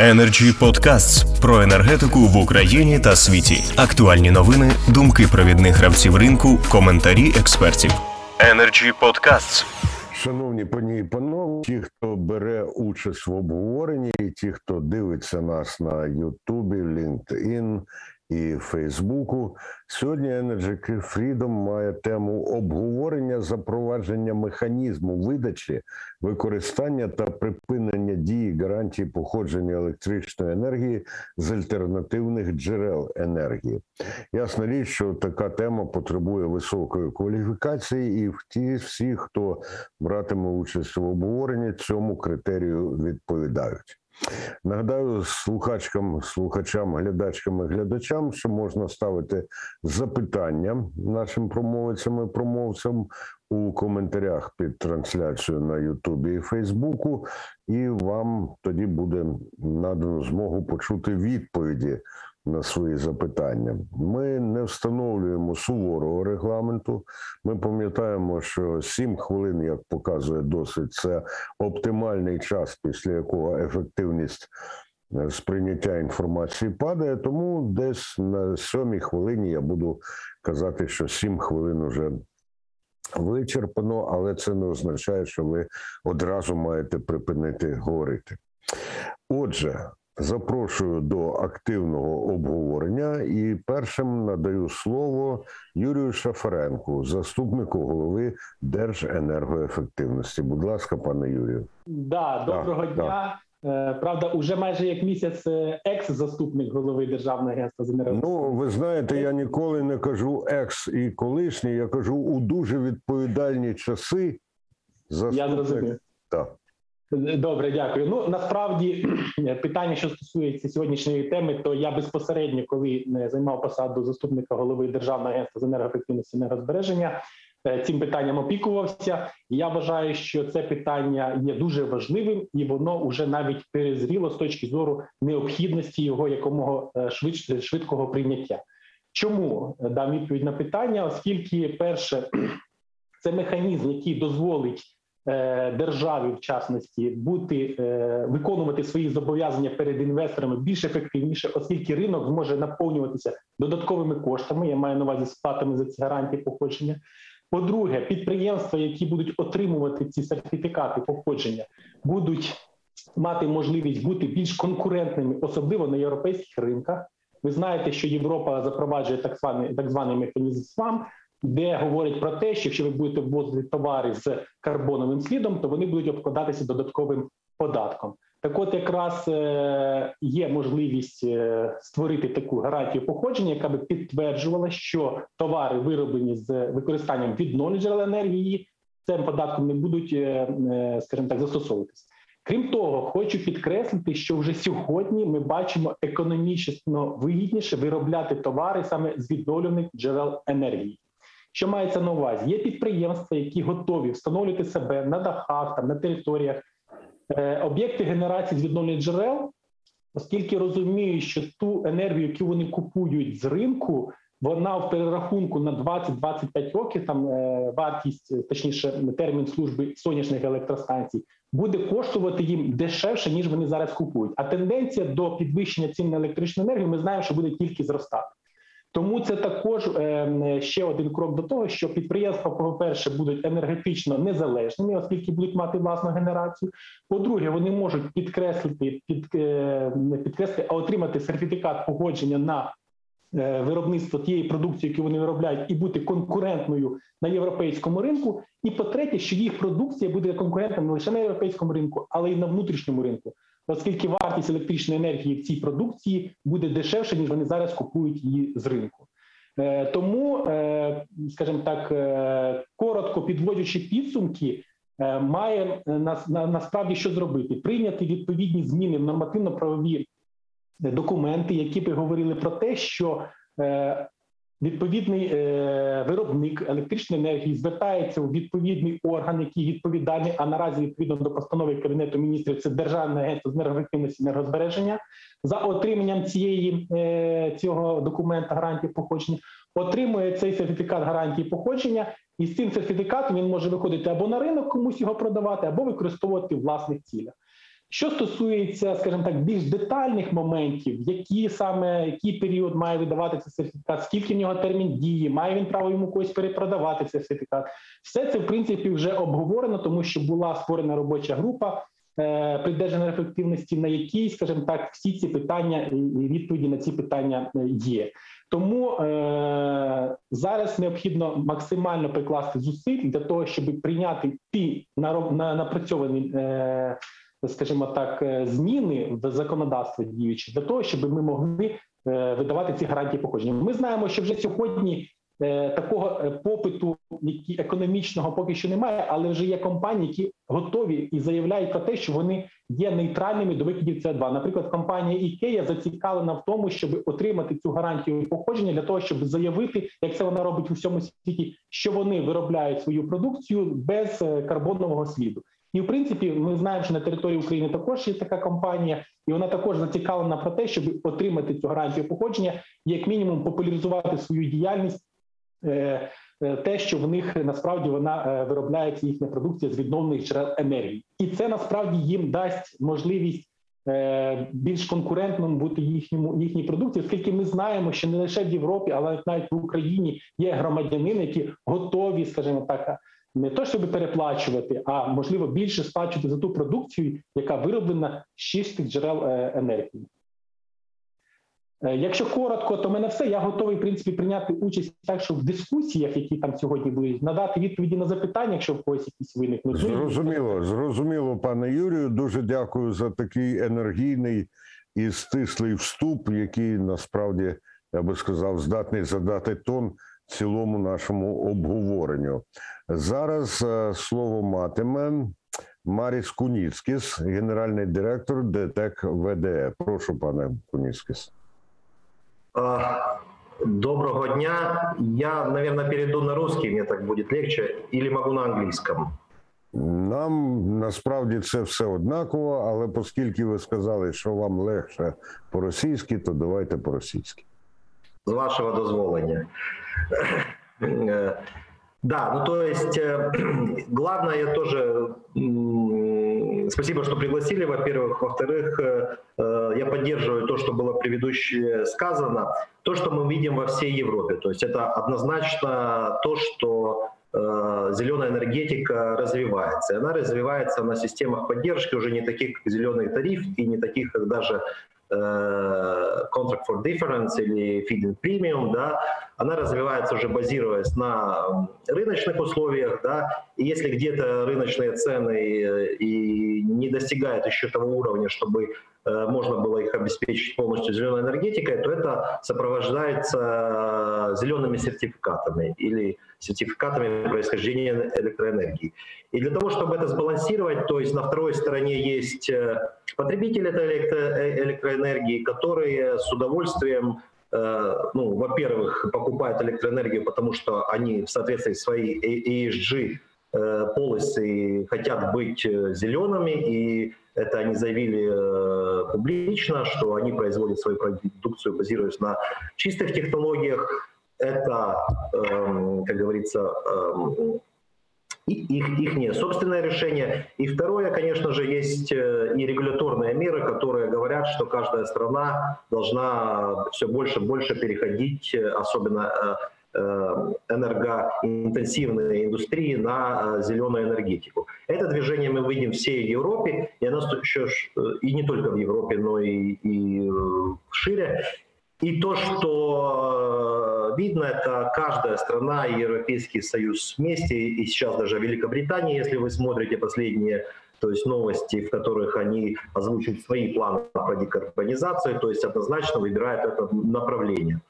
Energy Podcasts про енергетику в Україні та світі. Актуальні новини, думки провідних гравців ринку, коментарі експертів. Energy Podcasts. Шановні пані і панове, ті, хто бере участь в обговоренні, ті, хто дивиться нас на Ютубі, LinkedIn і Фейсбуку, сьогодні Energy Freedom має тему обговорення запровадження механізму видачі, використання та припинення дії гарантій походження електричної енергії з альтернативних джерел енергії. Ясна річ, що така тема потребує високої кваліфікації, і ті всі, хто братиме участь в обговоренні, цьому критерію відповідають. Нагадаю, слухачкам, слухачам, глядачкам і глядачам, що можна ставити запитання нашим промовицям і промовцям у коментарях під трансляцією на Ютубі і Фейсбуку, і вам тоді буде надано змогу почути відповіді на свої запитання. Ми не встановлюємо суворого регламенту. Ми пам'ятаємо, що 7 хвилин, як показує досвід, це оптимальний час, після якого ефективність е, сприйняття інформації падає. Тому десь на сьомій хвилині я буду казати, що 7 хвилин уже. Вичерпано, але це не означає, що ви одразу маєте припинити говорити. Отже, Запрошую до активного обговорення і першим надаю слово Юрію Шафаренку, заступнику голови Держенергоефективності. Будь ласка, пане Юрію. Да, доброго так, дня. Так. Правда, уже майже як місяць е, екс-заступник голови державного агентства з енергоефективності. Ну ви знаєте, я ніколи не кажу екс і колишній. Я кажу у дуже відповідальні часи. Заступник. Я зрозумів. Так. Добре, дякую. Ну насправді питання, що стосується сьогоднішньої теми, то я безпосередньо, коли не займав посаду заступника голови державного агентства з енергоефективності енергозбереження, е, цим питанням опікувався. Я вважаю, що це питання є дуже важливим, і воно вже навіть перезріло з точки зору необхідності його якомога е, швидше швидкого прийняття. Чому дам відповідь на питання? Оскільки, перше, це механізм, який дозволить. Е, державі, в частності, бути е, виконувати свої зобов'язання перед інвесторами більш ефективніше, оскільки ринок зможе наповнюватися додатковими коштами. Я маю на увазі сплатами за ці гарантії походження. По-друге, підприємства, які будуть отримувати ці сертифікати походження, будуть мати можливість бути більш конкурентними, особливо на європейських ринках. Ви знаєте, що Європа запроваджує так званий так званий механізм СВАМ, де говорять про те, що якщо ви будете ввозити товари з карбоновим слідом, то вони будуть обкладатися додатковим податком. Так, от якраз е, є можливість е, створити таку гарантію походження, яка би підтверджувала, що товари вироблені з використанням відновлюваних джерел енергії, цим податком не будуть, е, скажімо так, застосовуватися. Крім того, хочу підкреслити, що вже сьогодні ми бачимо економічно вигідніше виробляти товари саме з відновлюваних джерел енергії. Що мається на увазі? Є підприємства, які готові встановлювати себе на дахах, там на територіях, е, об'єкти генерації з відновлення джерел, оскільки розуміють, що ту енергію, яку вони купують з ринку, вона в перерахунку на 20-25 років, там е, вартість, точніше, термін служби сонячних електростанцій, буде коштувати їм дешевше, ніж вони зараз купують. А тенденція до підвищення цін на електричну енергію, ми знаємо, що буде тільки зростати. Тому це також е, ще один крок до того, що підприємства, по перше, будуть енергетично незалежними, оскільки будуть мати власну генерацію. По-друге, вони можуть підкреслити під е, не підкреслити, а отримати сертифікат погодження на е, виробництво тієї продукції, яку вони виробляють, і бути конкурентною на європейському ринку. І по третє, що їх продукція буде конкурентною не лише на європейському ринку, але й на внутрішньому ринку оскільки вартість електричної енергії в цій продукції буде дешевше, ніж вони зараз купують її з ринку. Е, тому, е, скажімо так, е, коротко підводячи підсумки, має насправді що зробити: прийняти відповідні зміни в нормативно-правові документи, які би говорили про те, що відповідний е, виробник електричної енергії звертається у відповідний орган, який відповідальний, а наразі відповідно до постанови кабінету міністрів це державне агентство з енергоефективності енергозбереження за отриманням цієї е, цього документа гарантії походження, отримує цей сертифікат гарантії походження, і з цим сертифікатом він може виходити або на ринок комусь його продавати, або використовувати в власних цілях. Що стосується, скажімо так, більш детальних моментів, які саме який період має видавати цей сертифікат, скільки в нього термін дії, має він право йому когось перепродавати цей сертифікат, все це в принципі вже обговорено, тому що була створена робоча група е, придержаної ефективності, на якій, скажімо так, всі ці питання і відповіді на ці питання е, є. Тому е, зараз необхідно максимально прикласти зусиль для того, щоб прийняти ті напрацьовані, е, скажімо так, е, зміни в законодавство діючі для того, щоб ми могли е, видавати ці гарантії походження. Ми знаємо, що вже сьогодні Е, такого попиту, які економічного поки що немає, але вже є компанії, які готові і заявляють про те, що вони є нейтральними до викидів СО2. Наприклад, компанія IKEA зацікавлена в тому, щоб отримати цю гарантію походження для того, щоб заявити, як це вона робить у всьому світі, що вони виробляють свою продукцію без карбонового сліду. І в принципі, ми знаємо, що на території України також є така компанія, і вона також зацікавлена про те, щоб отримати цю гарантію походження, як мінімум популяризувати свою діяльність Е, е, те, що в них насправді вона е, виробляється їхня продукція з відновлених джерел енергії, і це насправді їм дасть можливість більш конкурентним бути їхньому їхній продукції, оскільки ми знаємо, що не лише в Європі, але навіть в Україні є громадянини, які готові, скажімо так, не то щоб переплачувати, а можливо більше сплачувати за ту продукцію, яка вироблена з чистих джерел енергії. Е, якщо коротко, то мене все. Я готовий в принципі прийняти участь так, що в дискусіях, які там сьогодні будуть, надати відповіді на запитання, якщо в когось якісь виникнуть. Зрозуміло, зрозуміло, пане Юрію. Дуже дякую за такий енергійний і стислий вступ, який насправді я би сказав, здатний задати тон цілому нашому обговоренню. Зараз е, слово матиме Маріс Куніцкіс, генеральний директор ДТЕК ВДЕ. Прошу, пане Куніцкіс. Доброго дня. Я, наверное, перейду на русский, мне так будет легче, или могу на англійському. Нам насправді це все однаково, але оскільки ви сказали, що вам легше по-російськи, то давайте по-російськи. З вашого дозволення. Е, да, ну то есть э, главное я тоже спасибо, что пригласили, во-первых. Во-вторых, э, э, я поддерживаю то, что было предыдущее сказано. То, что мы видим во всей Европе. То есть это однозначно то, что э, зеленая энергетика развивается. Она развивается на системах поддержки уже не таких, как зеленый тариф, и не таких, как даже Contract for Difference или Feed-in Premium, да, она развивается уже базируясь на рыночных условиях, да, и если где-то рыночные цены и не достигают еще того уровня, чтобы э, можно было их обеспечить полностью зеленой энергетикой, то это сопровождается зелеными сертификатами или сертификатами происхождения электроэнергии. И для того, чтобы это сбалансировать, то есть на второй стороне есть э, потребители этой э, электроэнергии, которые с удовольствием Э, ну, во-первых, покупают электроэнергию, потому что они в соответствии своей ESG полисы хотят быть зелеными, и это они заявили публично, что они производят свою продукцию, базируясь на чистых технологиях. Это, эм, как говорится, эм, их, их собственное решение. И второе, конечно же, есть э, и регуляторные меры, которые говорят, что каждая страна должна все больше и больше переходить, э, особенно э, энергоинтенсивные индустрии на зеленую энергетику. Это движение мы видим всей Европе, и оно еще и не только в Европе, но и, и шире. И то, что видно, это каждая страна и Европейский Союз вместе, и сейчас даже Великобритания, если вы смотрите последние то есть новости, в которых они озвучивают свои планы по декарбонизации, то есть однозначно выбирают это направление.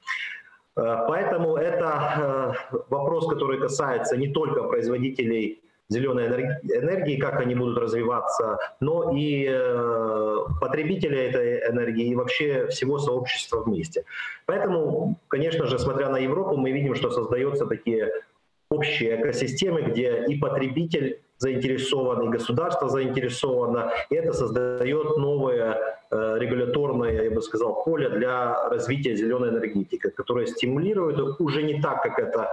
Э, поэтому это э, вопрос, который касается не только производителей зеленой энергии, как они будут развиваться, но и э, потребителя этой энергии и вообще всего сообщества вместе. Поэтому, конечно же, смотря на Европу, мы видим, что создаются такие общие экосистемы, где и потребитель заинтересован, и государство заинтересовано, и это создает новое э, регуляторное, я бы сказал, поле для развития зеленой энергетики, которое стимулирует уже не так, как это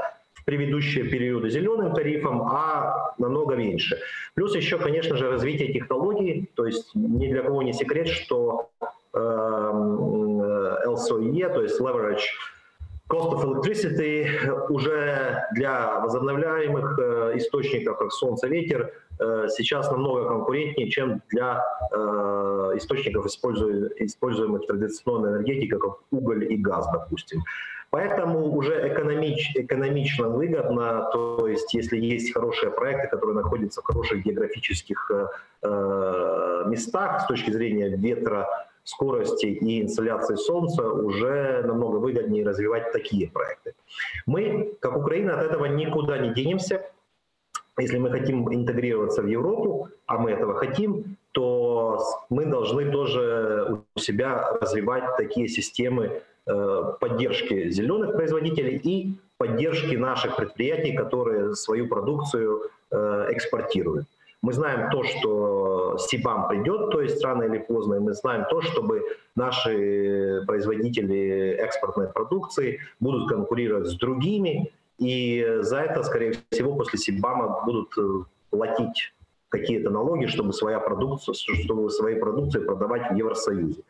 предыдущие периоды зеленым тарифом, а намного меньше. Плюс еще, конечно же, развитие технологий, то есть ни для кого не секрет, что э, LSOE, то есть Leverage Cost of Electricity уже для возобновляемых э, источников, как солнце, ветер, э, сейчас намного конкурентнее, чем для э, источников, используемых традиционной энергетике, как уголь и газ, допустим. Поэтому уже экономич, экономично выгодно, то есть если есть хорошие проекты, которые находятся в хороших географических э, местах с точки зрения ветра, скорости и инсталляции солнца, уже намного выгоднее развивать такие проекты. Мы, как Украина, от этого никуда не денемся. Если мы хотим интегрироваться в Европу, а мы этого хотим, то мы должны тоже у себя развивать такие системы Э, поддержки зеленых производителей и поддержки наших предприятий, которые свою продукцию э, экспортируют. Мы знаем то, что Сибам придет, то есть рано или поздно, и мы знаем то, чтобы наши производители экспортной продукции будут конкурировать с другими, и за это, скорее всего, после Сибама будут э, платить какие-то налоги, чтобы своя продукция, чтобы свои продукции продавать в Евросоюзе.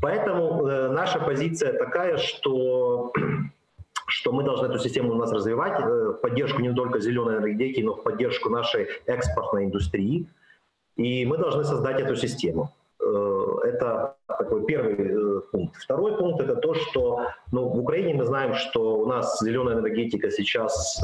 Поэтому э, наша позиция такая, что что мы должны эту систему у нас развивать, э, поддержку не только зеленой энергетики, но в поддержку нашей экспортной индустрии. И мы должны создать эту систему. Э, это такой первый э, пункт. Второй пункт это то, что ну, в Украине мы знаем, что у нас зеленая энергетика сейчас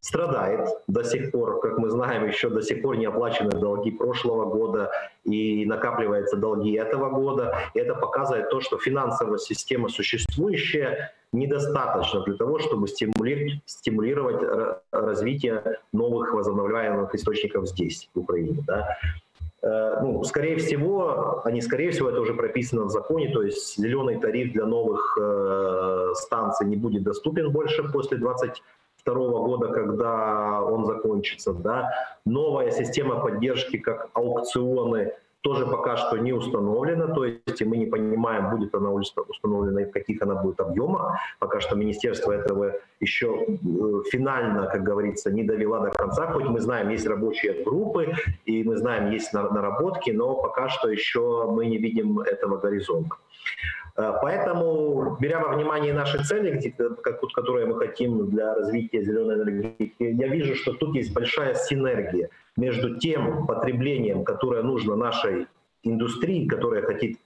страдает до сих пор, как мы знаем, еще до сих пор не оплачены долги прошлого года и накапливаются долги этого года. И это показывает то, что финансовая система существующая недостаточно для того, чтобы стимулировать, стимулировать развитие новых возобновляемых источников здесь, в Украине. Да. Э, ну, скорее всего, не скорее всего, это уже прописано в законе, то есть зеленый тариф для новых э, станций не будет доступен больше после 20 второго года, когда он закончится. Да. Новая система поддержки, как аукционы, тоже пока что не установлена, то есть мы не понимаем, будет она установлена и в каких она будет объемах. Пока что министерство этого еще э, финально, как говорится, не довела до конца, хоть мы знаем, есть рабочие группы, и мы знаем, есть наработки, но пока что еще мы не видим этого горизонта. Э, поэтому, беря во внимание наши цели, которые мы хотим для развития зеленой энергетики, я вижу, что тут есть большая синергия между тем потреблением, которое нужно нашей индустрии, которая хотит,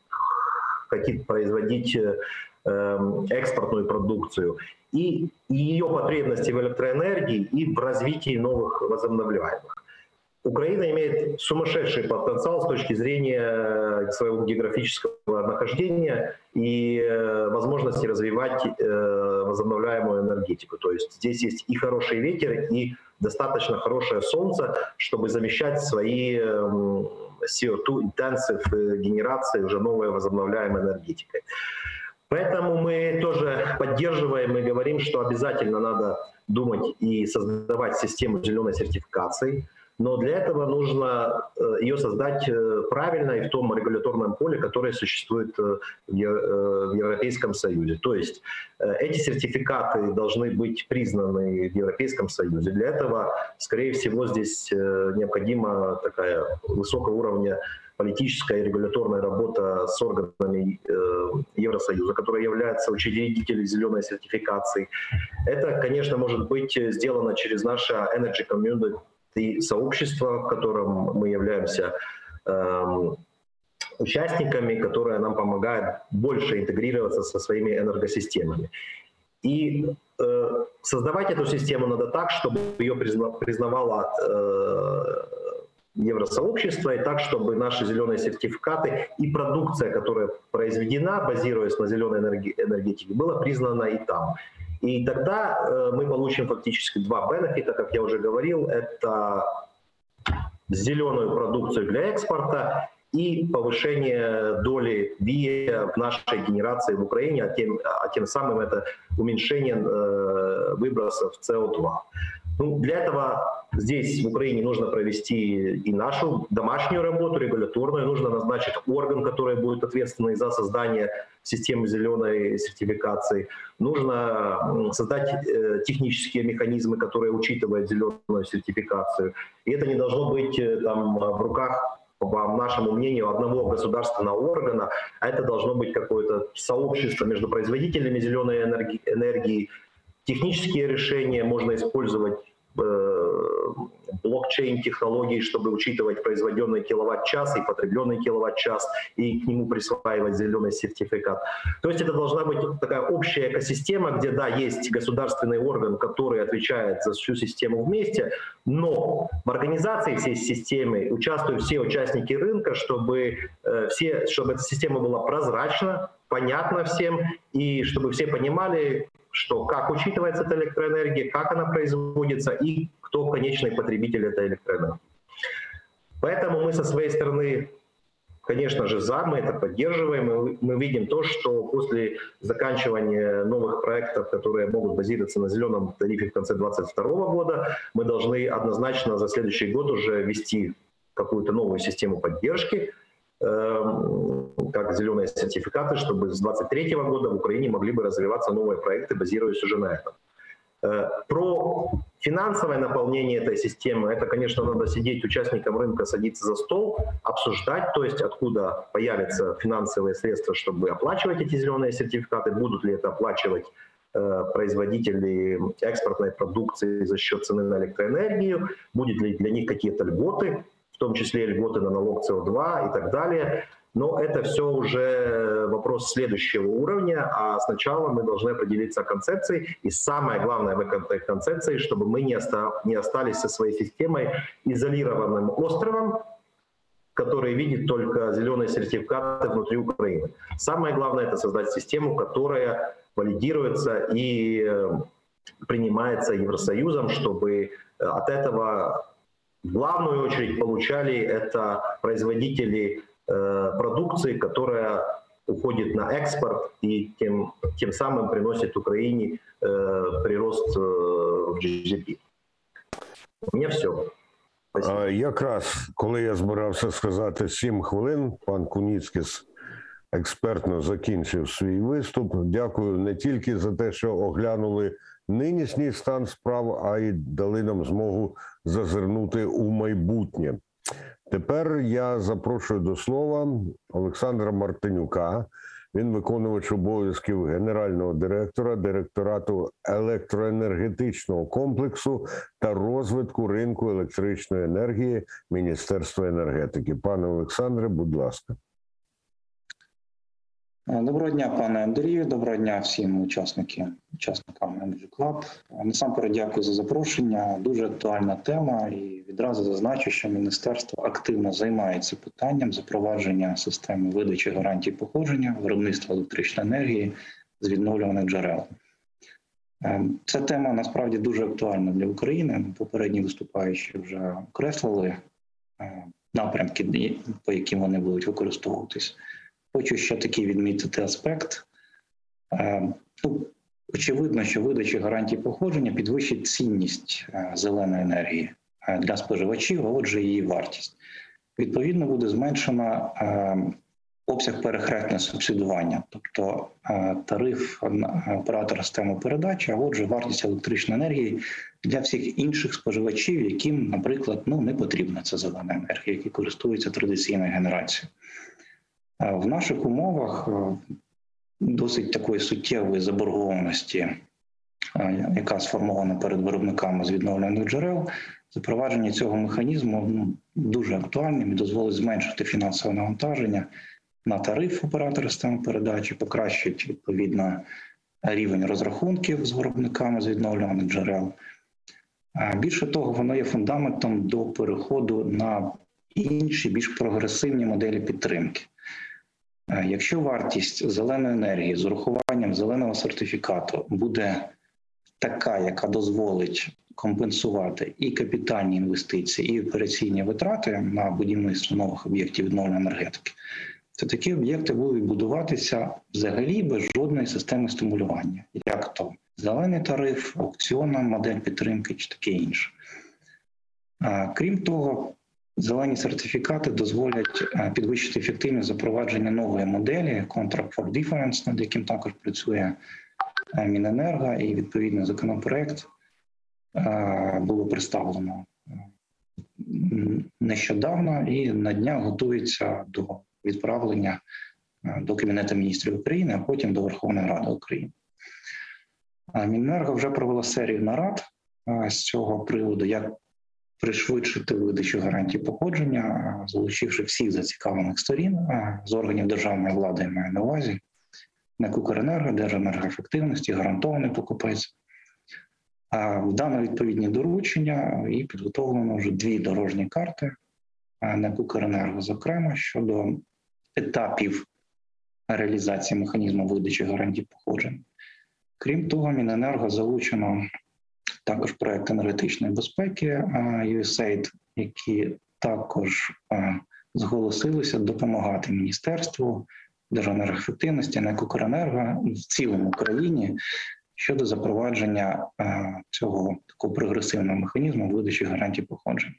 хотит производить э, эм, экспортную продукцию, и ее потребности в электроэнергии и в развитии новых возобновляемых. Украина имеет сумасшедший потенциал с точки зрения э, своего географического нахождения и э, возможности развивать э, возобновляемую энергетику. То есть здесь есть и хороший ветер, и достаточно хорошее солнце, чтобы замещать свои эм, CO2 intensive генерации уже новой возобновляемой энергетикой. Поэтому мы тоже поддерживаем и говорим, что обязательно надо думать и создавать систему зеленой сертификации, но для этого нужно э, ее создать э, правильно и в том регуляторном поле, которое существует э, в Европейском Союзе. То есть эти сертификаты должны быть признаны в Европейском Союзе. Для этого, скорее всего, здесь необходима такая высокого уровня политическая и регуляторная работа с органами Евросоюза, которые являются учредителями зеленой сертификации. Это, конечно, может быть сделано через наше Energy Community и сообщество, в котором мы являемся эм, участниками, которое нам помогает больше интегрироваться со своими энергосистемами. И э, создавать эту систему надо так, чтобы ее признавало э, евросообщество, и так, чтобы наши зеленые сертификаты и продукция, которая произведена, базируясь на зеленой энергетике, была признана и там. И тогда э, мы получим фактически два бенефита, как я уже говорил, это зеленую продукцию для экспорта и повышение доли ВИА в нашей генерации в Украине, а тем, а тем самым это уменьшение э, выбросов СО2. Ну, для этого Здесь в Украине нужно провести и нашу домашнюю работу регуляторную, нужно назначить орган, который будет ответственный за создание системы зеленой сертификации. Нужно создать э, технические механизмы, которые учитывают зеленую сертификацию. И это не должно быть э, там, в руках по нашему мнению, одного государственного органа, а это должно быть какое-то сообщество между производителями зеленой энергии. Технические решения можно использовать блокчейн-технологий, чтобы учитывать произведенный киловатт-час и потребленный киловатт-час, и к нему присваивать зеленый сертификат. То есть это должна быть такая общая экосистема, где, да, есть государственный орган, который отвечает за всю систему вместе, но в организации всей системы участвуют все участники рынка, чтобы, э, все, чтобы эта система была прозрачна, понятна всем, и чтобы все понимали, что как учитывается эта электроэнергия, как она производится и кто конечный потребитель этой электроэнергии. Поэтому мы со своей стороны, конечно же, за, мы это поддерживаем. Мы, видим то, что после заканчивания новых проектов, которые могут базироваться на зеленом тарифе в конце 2022 года, мы должны однозначно за следующий год уже ввести какую-то новую систему поддержки, как зеленые сертификаты, чтобы с 2023 года в Украине могли бы развиваться новые проекты, базируясь уже на этом. Э, про финансовое наполнение этой системы, это, конечно, надо сидеть участникам рынка, садиться за стол, обсуждать, то есть откуда появятся финансовые средства, чтобы оплачивать эти зеленые сертификаты, будут ли это оплачивать э, производители экспортной продукции за счет цены на электроэнергию, будет ли для них какие-то льготы, в том числе льготы на налог СО2 и так далее. Но это все уже вопрос следующего уровня, а сначала мы должны определиться о концепции. И самое главное в этой концепции, чтобы мы не, оста остались со своей системой изолированным островом, который видит только зеленые сертификаты внутри Украины. Самое главное – это создать систему, которая валидируется и э, принимается Евросоюзом, чтобы от этого в главную очередь получали это производители э, продукции, которая уходит на экспорт и тем, тем самым приносит Украине э, прирост э, в GDP. У мене все. А, якраз коли я збирався сказати 7 хвилин, пан Куніцькіс експертно закінчив свій виступ. Дякую не тільки за те, що оглянули нинішній стан справ, а й дали нам змогу зазирнути у майбутнє. Тепер я запрошую до слова Олександра Мартинюка. Він виконувач обов'язків генерального директора директорату електроенергетичного комплексу та розвитку ринку електричної енергії Міністерства енергетики. Пане Олександре, будь ласка. Е, доброго дня, пане Андрію. Доброго дня всім учасникам учасникам Energy Club. Е, насамперед дякую за запрошення. Дуже актуальна тема, і відразу зазначу, що міністерство активно займається питанням запровадження системи видачі гарантій походження виробництва електричної енергії з відновлюваних джерел. Е, ця тема насправді дуже актуальна для України. Попередні виступаючі вже окреслили напрямки, по яким вони будуть використовуватись. Хочу ще такий відмітити аспект. Е, ну, Очевидно, що видача гарантій походження підвищить цінність е, зеленої енергії е, для споживачів, а отже, її вартість. Відповідно, буде зменшено обсяг перехресне субсидування, тобто тариф оператора системи передачі, а отже, вартість електричної енергії для всіх інших споживачів, яким, наприклад, ну не потрібна ця зелена енергія, які користуються традиційною генерацією. В наших умовах е, досить такої суттєвої заборгованості, е, яка сформована перед виробниками з відновлених джерел, запровадження цього механізму ну, дуже актуальним і дозволить зменшити фінансове навантаження на тариф оператора системи передачі, покращить відповідно рівень розрахунків з виробниками з відновлюваних джерел. Більше того, воно є фундаментом до переходу на інші більш прогресивні моделі підтримки. Е, якщо вартість зеленої енергії з урахуванням зеленого сертифікату буде така, яка дозволить компенсувати і капітальні інвестиції, і операційні витрати на будівництво нових об'єктів відновлення енергетики, то такі об'єкти будуть будуватися взагалі без жодної системи стимулювання, як то зелений тариф, аукціонна модель підтримки чи таке інше. Крім того, зелені сертифікати дозволять е, підвищити ефективність запровадження нової моделі Contract for Difference, над яким також працює е, Міненерго, і відповідний законопроект е, було представлено нещодавно і на днях готується до відправлення до Кабінету міністрів України, а потім до Верховної Ради України. Міненерго вже провела серію нарад з цього приводу, як пришвидшити видачу гарантій походження, залучивши всіх зацікавлених сторін з органів державної влади, маю на увазі, НЕК «Укренерго», Держенергоефективності, гарантований покупець. Вдано відповідні доручення і підготовлено вже дві дорожні карти НЕК «Укренерго», зокрема щодо етапів реалізації механізму видачі гарантій походження. Крім того, Міненерго залучено також проект енергетичної безпеки USAID, які також зголосилися допомагати міністерству Держенергоефективності, НЕК «Укренерго» в цілому країні щодо запровадження цього такого прогресивного механізму видачі гарантій походження.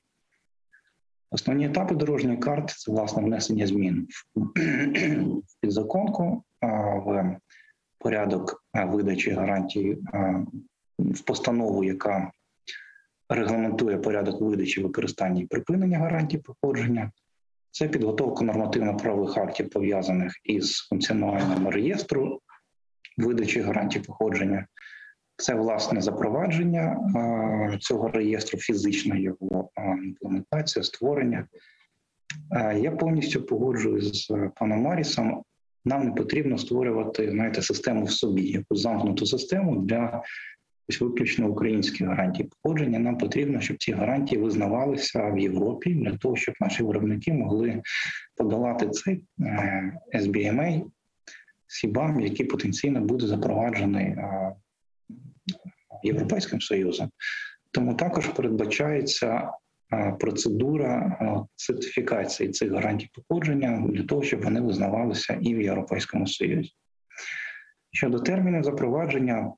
Основні етапи дорожньої карти це власне внесення змін в підзаконку в порядок видачі гарантій в постанову, яка регламентує порядок видачі, використання і припинення гарантій походження. Це підготовка нормативно-правових актів, пов'язаних із функціонуванням реєстру видачі гарантій походження. Це власне запровадження е, цього реєстру, фізична його е, імплементація, створення. Е, Я повністю погоджуюсь з паном Марісом. Нам не потрібно створювати знаєте, систему в собі, якусь замкнуту систему для ось виключно українських гарантій походження. Нам потрібно, щоб ці гарантії визнавалися в Європі для того, щоб наші виробники могли подолати цей е, SBMA, СІБАМ, який потенційно буде запроваджений е, Європейським Союзом. Тому також передбачається е, процедура сертифікації цих гарантій походження для того, щоб вони визнавалися і в Європейському Союзі. Щодо термінів запровадження,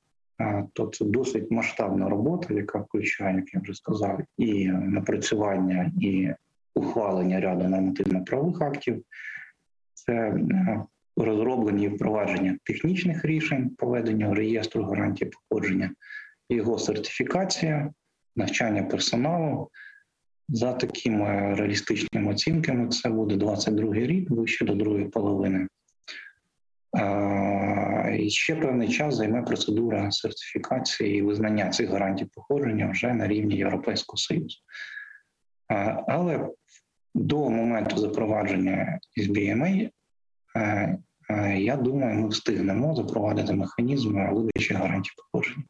то це досить масштабна робота, яка включає, як я вже сказав, і напрацювання, і ухвалення ряду нормативно-правових актів. Це е, розроблення і впровадження технічних рішень по веденню реєстру гарантій походження, його сертифікація, навчання персоналу. За такими реалістичними оцінками, це буде 22 рік, ближче до другої половини. А, І ще певний час займе процедура сертифікації і визнання цих гарантій походження вже на рівні Європейського Союзу. Але до моменту запровадження SBMA, е, е, я думаю, ми встигнемо запровадити механізм видачі гарантій походження.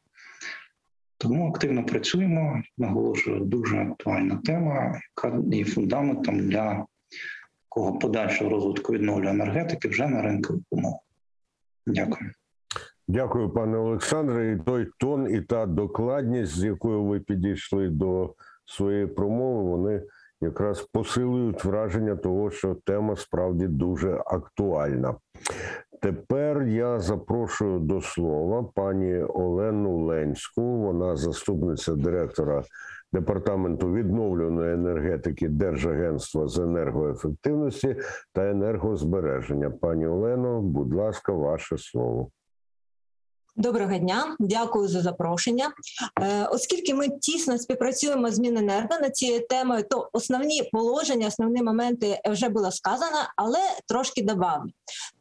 Тому активно працюємо. Наголошую, дуже актуальна тема, яка є фундаментом для такого подальшого розвитку відновлюваної енергетики вже на ринкових умовах. Дякую. Дякую, пане Олександре. І той тон, і та докладність, з якою ви підійшли до своєї промови, вони якраз посилюють враження того, що тема справді дуже актуальна. Тепер я запрошую до слова пані Олену Ленську. Вона заступниця директора департаменту відновлюваної енергетики Держагентства з енергоефективності та енергозбереження. Пані Олено, будь ласка, ваше слово. Доброго дня, дякую за запрошення. Е, Оскільки ми тісно співпрацюємо з Міненерго над цією темою, то основні положення, основні моменти вже було сказано, але трошки добавлю.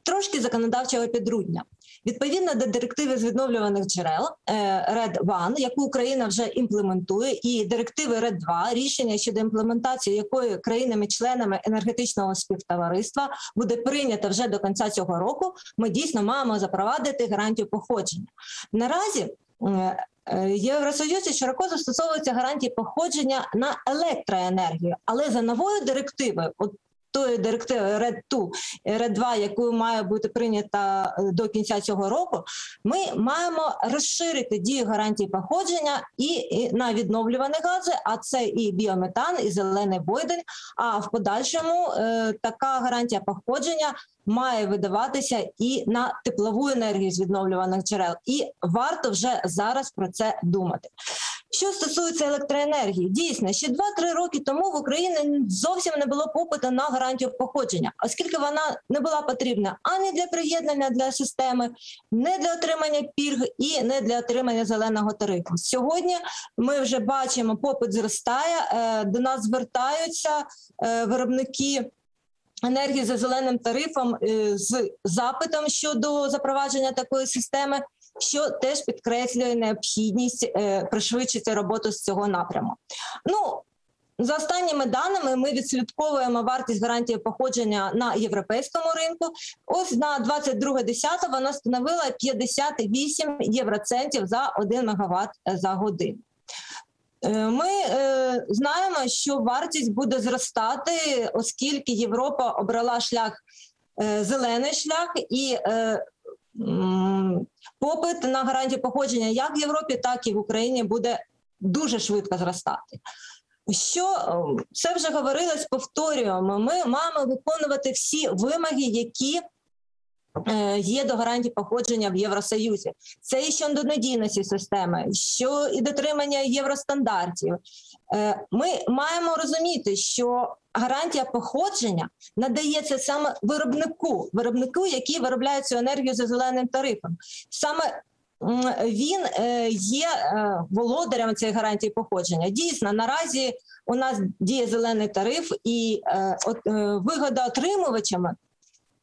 Трошки законодавчого підрудня. Відповідно до директиви з відновлюваних джерел е, RED 1, яку Україна вже імплементує, і директиви RED 2, рішення щодо імплементації якої країнами-членами енергетичного співтовариства буде прийнято вже до кінця цього року, ми дійсно маємо запровадити гарантію походження. Наразі е, е, Євросоюзі широко застосовуються гарантії походження на електроенергію, але за новою директивою, от тої директиви RED 2, RED 2, яку має бути прийнята е, до кінця цього року, ми маємо розширити дію гарантії походження і, і на відновлювані гази, а це і біометан, і зелений бойдень. А в подальшому е, така гарантія походження має видаватися і на теплову енергію з відновлюваних джерел, і варто вже зараз про це думати. Що стосується електроенергії, дійсно, ще 2-3 роки тому в Україні зовсім не було попиту на гарантію походження, оскільки вона не була потрібна ані для приєднання для системи, не для отримання пільг і не для отримання зеленого тарифу. Сьогодні ми вже бачимо, попит зростає. е, До нас звертаються е, виробники енергії за зеленим тарифом е, з запитом щодо запровадження такої системи, що теж підкреслює необхідність е, пришвидшити роботу з цього напряму. Ну за останніми даними, ми відслідковуємо вартість гарантії походження на європейському ринку. Ось на 22.10 вона становила 58 євроцентів за 1 мегаватт за годину. Е, Ми е, знаємо, що вартість буде зростати, оскільки Європа обрала шлях е, зелений шлях і е, попит на гарантію походження як в Європі, так і в Україні буде дуже швидко зростати. Що е, це вже говорилось, повторюємо. Ми маємо виконувати всі вимоги, які е, є до гарантії походження в Євросоюзі. Це і щодо надійності системи, що і дотримання євростандартів. Е, Ми маємо розуміти, що гарантія походження надається саме виробнику, виробнику, який виробляє цю енергію за зеленим тарифом. Саме він е, є е, володарем цієї гарантії походження. Дійсно, наразі у нас діє зелений тариф, і е, от, е,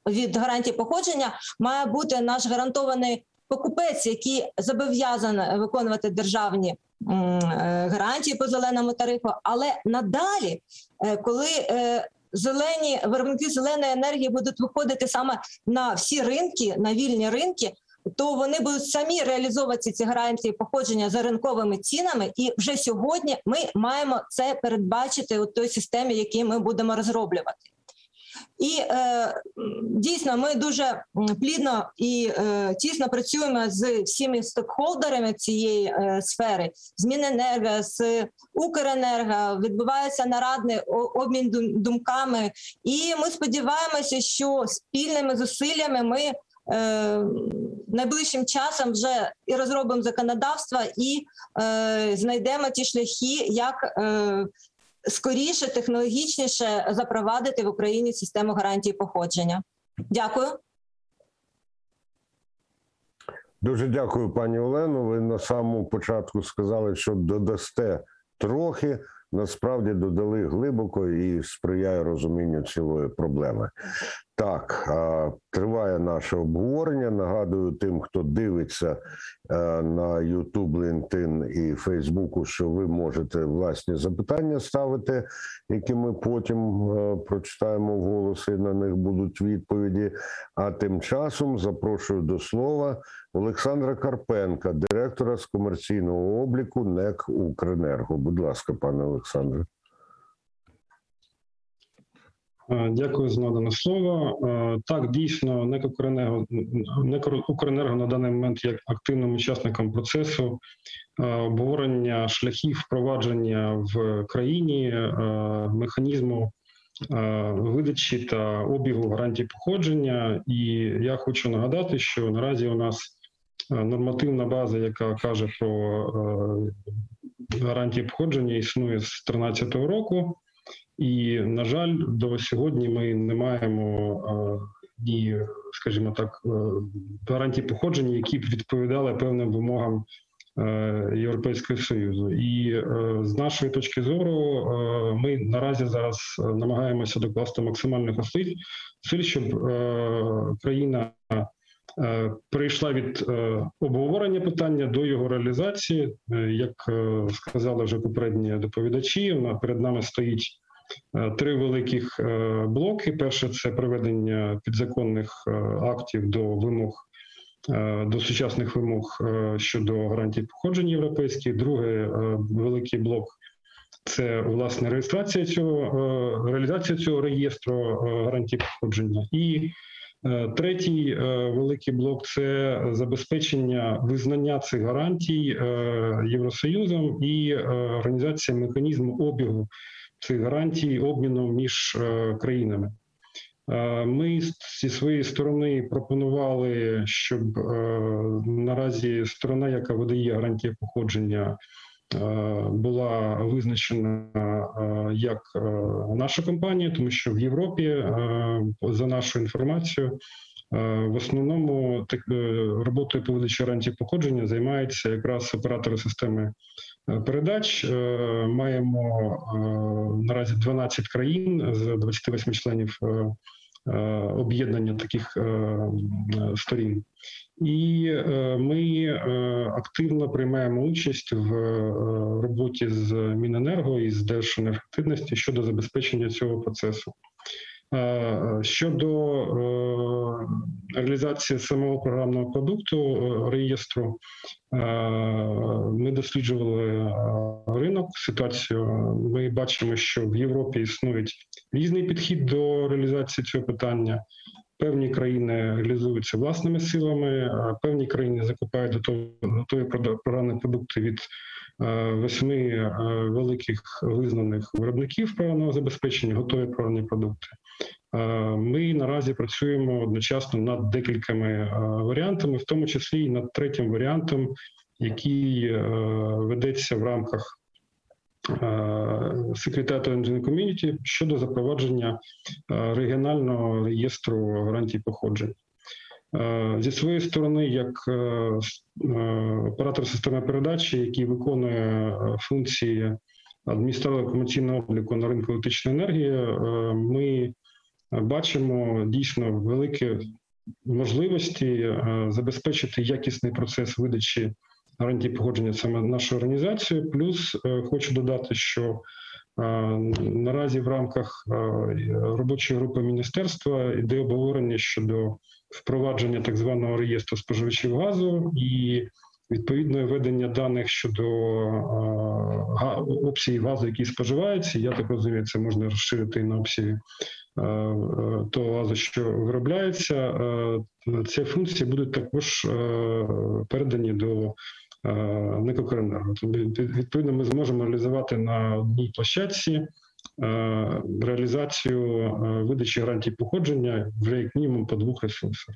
від гарантії походження має бути наш гарантований покупець, який зобов'язаний виконувати державні гарантії по зеленому тарифу. Але надалі, е, коли е, зелені виробники зеленої енергії будуть виходити саме на всі ринки, на вільні ринки. То вони будуть самі реалізовувати ці гарантії походження за ринковими цінами, і вже сьогодні ми маємо це передбачити у той системі, які ми будемо розроблювати. І е, дійсно ми дуже плідно і е, тісно працюємо з всіми стейкхолдерами цієї е, сфери, з Міненерго, з Укренерго, відбувається нарадний обмін думками, і ми сподіваємося, що спільними зусиллями ми е, найближчим часом вже і розробимо законодавство, і е, знайдемо ті шляхи, як е, скоріше, технологічніше запровадити в Україні систему гарантії походження. Дякую. Дуже дякую, пані Олено. Ви на самому початку сказали, що додасте трохи. Насправді додали глибоко і сприяє розумінню цілої проблеми. Так, триває наше обговорення. Нагадую тим, хто дивиться е, на YouTube, LinkedIn і Фейсбуку, що ви можете власні запитання ставити, які ми потім е, прочитаємо вголос, і на них будуть відповіді. А тим часом запрошую до слова Олександра Карпенка, директора з комерційного обліку НЕК Укренерго. Будь ласка, пане Олександре. Е, Дякую за надане слово. Е, Так, дійсно, НЕК Укренерго, НЕК Укренерго на даний момент є активним учасником процесу е, обговорення шляхів впровадження в країні механізму видачі та обігу гарантій походження. І я хочу нагадати, що наразі у нас нормативна база, яка каже про гарантії походження, існує з 2013 року. І, на жаль, до сьогодні ми не маємо ні, скажімо так, е, гарантій походження, які б відповідали певним вимогам е, Європейського Союзу. І е, з нашої точки зору, ми наразі зараз намагаємося докласти максимальних зусиль, щоб країна перейшла від обговорення питання до його реалізації. Як сказали вже попередні доповідачі, перед нами стоїть три великих е, блоки. Перше це приведення підзаконних е, актів до вимог. е, До сучасних вимог е, щодо гарантій походження європейських. Друге, е, великий блок це власне реєстрація цього е, реалізація цього реєстру е, гарантій походження. І е, третій е, великий блок це забезпечення визнання цих гарантій е, Євросоюзом і е, організація механізму обігу цих гарантій обміну між е, країнами. Е, Ми зі своєї сторони пропонували, щоб е, наразі сторона, яка видає гарантії походження, була визначена як наша компанія, тому що в Європі, за нашою інформацією, е, в основному так, роботою по видачі гарантії походження займаються якраз оператори системи передач. Е, Маємо е, наразі 12 країн з 28 членів е, об'єднання таких сторін. І ми активно приймаємо участь в роботі з Міненерго і з Держенергетичності щодо забезпечення цього процесу. Е, Щодо е, реалізації самого програмного продукту е, реєстру, ми досліджували ринок, ситуацію. Ми бачимо, що в Європі існує різний підхід до реалізації цього питання. Певні країни реалізуються власними силами, певні країни закупають готові, програмні продукти від восьми е, великих визнаних виробників програмного забезпечення, готові програмні продукти. Е, Ми наразі працюємо одночасно над декількома е, варіантами, в тому числі і над третім варіантом, який е, ведеться в рамках секретаріату Engineering Community щодо запровадження е, регіонального реєстру гарантій походжень. Е, Зі своєї сторони, як е, е, оператор системи передачі, який виконує функції адміністратора комерційного обліку на ринку електричної енергії, ми бачимо дійсно великі можливості забезпечити якісний процес видачі гарантій погодження саме нашою організацією. Плюс хочу додати, що наразі в рамках робочої групи міністерства йде обговорення щодо впровадження так званого реєстру споживачів газу і відповідне ведення даних щодо га- обсягів газу, який споживається. Я так розумію, це можна розширити на обсяги того газу, що виробляється. Ці функції будуть також передані до Некокоренерго. Тобто, відповідно, ми зможемо реалізувати на одній площадці реалізацію е, видачі гарантій походження вже як мінімум по двох ресурсах.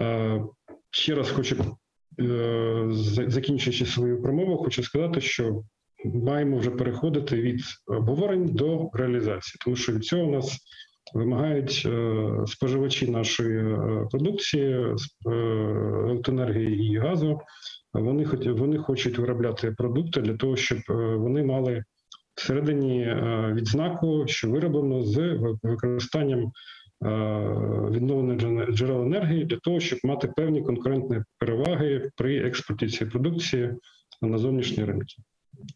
Е, Ще раз хочу, е, закінчуючи свою промову, хочу сказати, що маємо вже переходити від обговорень до реалізації, тому що від цього у нас вимагають е, споживачі нашої е, продукції, е, електроенергії і газу. Вони вони хочуть виробляти продукти для того, щоб е, вони мали всередині е, відзнаку, що вироблено з використанням е, відновлених джерел енергії для того, щоб мати певні конкурентні переваги при експорті цієї продукції на зовнішні ринки.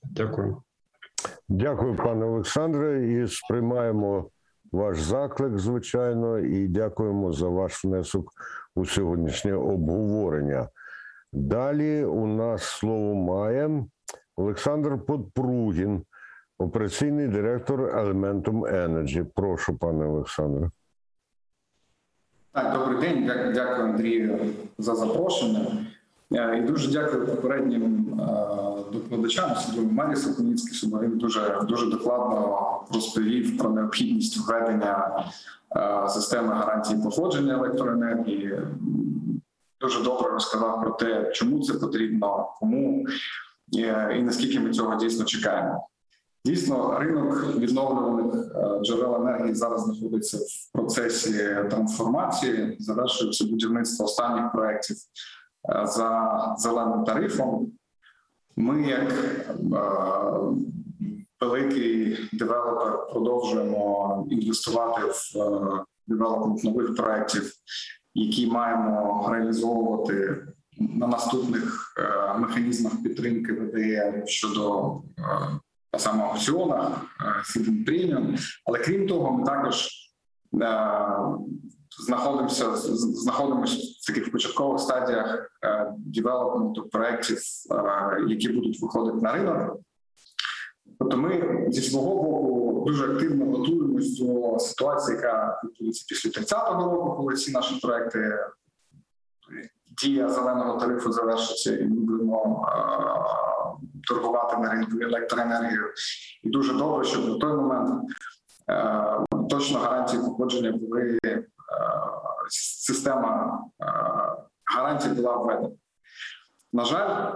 Дякую. Дякую, пане Олександре, і сприймаємо ваш заклик, звичайно, і дякуємо за ваш внесок у сьогоднішнє обговорення. Далі у нас слово має Олександр Подпругін, операційний директор Elementum Energy. Прошу, пане Олександре. Так, добрий день. Дя- Дякую, Андрію, за запрошення. Е, І дуже дякую попереднім е, докладачам, особливо Марі Соконіцькій, що він дуже дуже докладно розповів про необхідність введення е, системи гарантії походження електроенергії. Дуже добре розказав про те, чому це потрібно, кому і наскільки ми цього дійсно чекаємо. Дійсно, ринок відновлюваних е, джерел енергії зараз знаходиться в процесі трансформації. Завершується будівництво останніх проєктів е, за зеленим тарифом. Ми, як е, великий девелопер, продовжуємо інвестувати в девелопмент нових проєктів, які маємо реалізовувати на наступних механізмах підтримки ВДЕ щодо саме аукціонах Feed Premium. Але крім того, ми також е, знаходимося знаходимося в таких початкових стадіях е, девелопменту проєктів, е, які будуть виходити на ринок. Тобто ми зі свого боку дуже активно готуємось до ситуації, яка відбудеться після 30-го року, коли ці наші проекти дія зеленого тарифу завершиться, і ми будемо торгувати на ринку електроенергією. І дуже добре, щоб на той момент е, точно гарантії походження були е, система е, гарантій була введена. На жаль,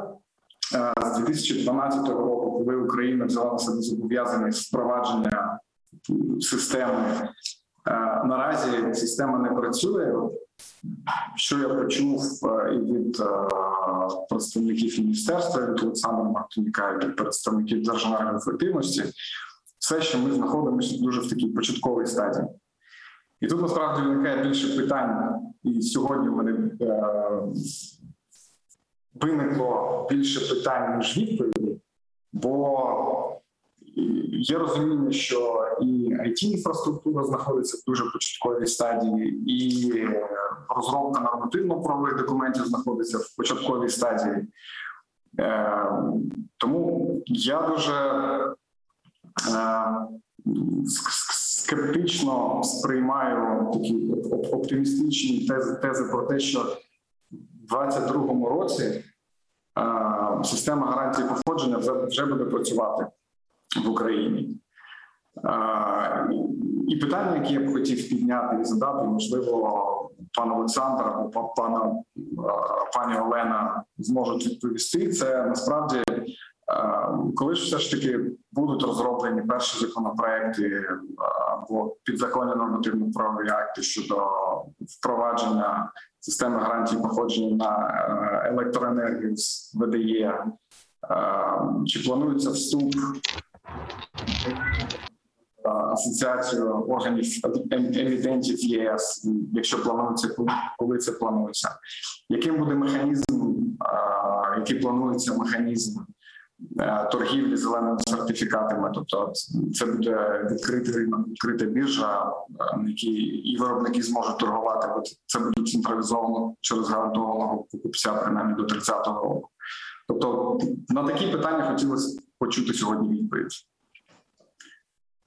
е, з 2012 року, коли Україна взяла на себе зобов'язання впровадження системи. Е, Наразі система не працює. Що я почув е, і від е, представників міністерства, від Олександра Мартинюка, і від представників державної ефективності, все, що ми знаходимося дуже в такій початковій стадії. І тут насправді виникає більше питань, і сьогодні в мене виникло більше питань, ніж відповідей, бо є розуміння, що і it інфраструктура знаходиться в дуже початковій стадії, і розробка нормативно-правових документів знаходиться в початковій стадії. Е, Тому я дуже е, скептично сприймаю такі оптимістичні тези, тези про те, що в 2022 році е, система гарантії походження вже, вже буде працювати в Україні. Е, і питання, які я б хотів підняти і задати, можливо, пан Олександр або пана пані Олена зможуть відповісти. Це насправді коли ж все ж таки будуть розроблені перші законопроекти або підзаконні нормативно-правові акти щодо впровадження системи гарантій походження на електроенергію з ВДЄ, чи планується вступ асоціацію органів емітентів ЄС, якщо планується, коли це планується, яким буде механізм, який планується механізм торгівлі зеленими сертифікатами? Тобто, це буде відкритий ринок, відкрита біржа, на якій і виробники зможуть торгувати, це буде централізовано через гарантованого покупця, принаймні до 30-го року. Тобто на такі питання хотілося почути сьогодні відповідь.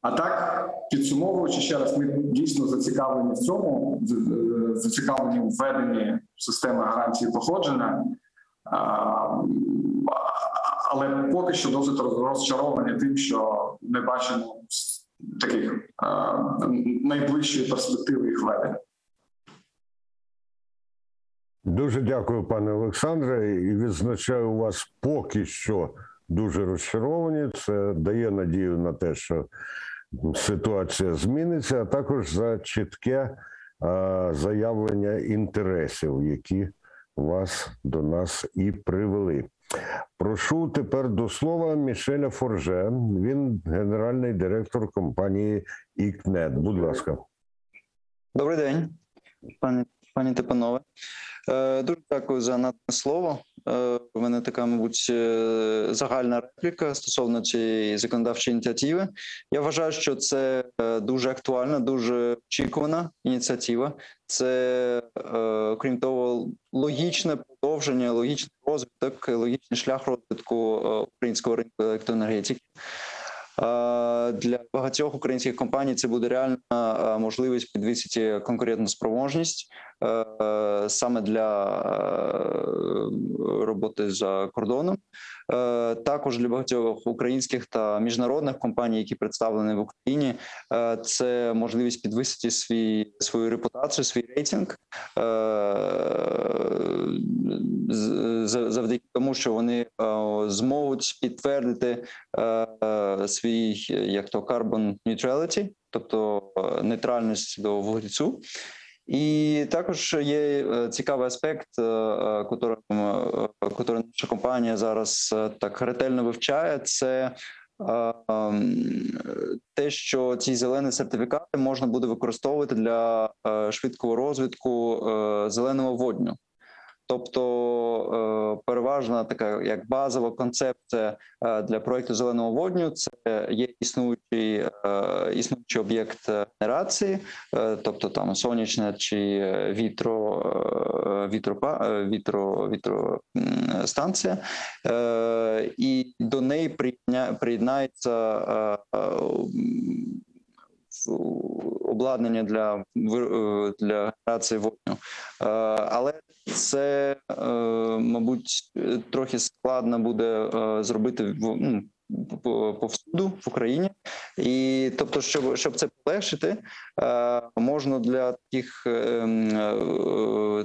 А так, підсумовуючи ще раз, ми дійсно зацікавлені в цьому, зацікавлені в введенні системи гарантії походження, але поки що досить розчаровані тим, що не бачимо таких найближчої перспективи їх введення. Дуже дякую, пане Олександре. І відзначаю вас поки що дуже розчаровані. Це дає надію на те, що ситуація зміниться, а також за чітке заявлення інтересів, які вас до нас і привели. Прошу тепер до слова Мішеля Форже. Він генеральний директор компанії ІКНЕТ. Будь ласка, добрий день, пані пані Типанове. Е, дуже дякую за надане слово. Е, у мене така, мабуть, е, загальна репліка стосовно цієї законодавчої ініціативи. Я вважаю, що це дуже актуальна, дуже очікувана ініціатива. Це, крім того, логічне продовження, логічний розвиток, логічний шлях розвитку українського ринку електроенергетики. Для багатьох українських компаній це буде реальна можливість підвищити конкурентну спроможність саме для е, роботи за кордоном. Е, також для багатьох українських та міжнародних компаній, які представлені в Україні, це можливість підвисити свій свою репутацію, свій рейтинг завдяки тому, що вони зможуть підтвердити свій як то carbon neutrality, тобто нейтральність до вуглецю. І також є е, цікавий аспект, який е, е, наша компанія зараз так ретельно вивчає. Це те, що ці зелені сертифікати можна буде використовувати для швидкого розвитку зеленого водню. Тобто е, переважна така як базова концепція е, для проекту зеленого водню це є існуючий е, існуючий об'єкт генерації, тобто там сонячна чи вітро вітро, вітро, вітростанція, і до неї приєднається обладнання для для генерації водню, але це, е, мабуть, трохи складно буде е, зробити ну, повсюду в Україні, і тобто, щоб щоб це полегшити, е, можна для таких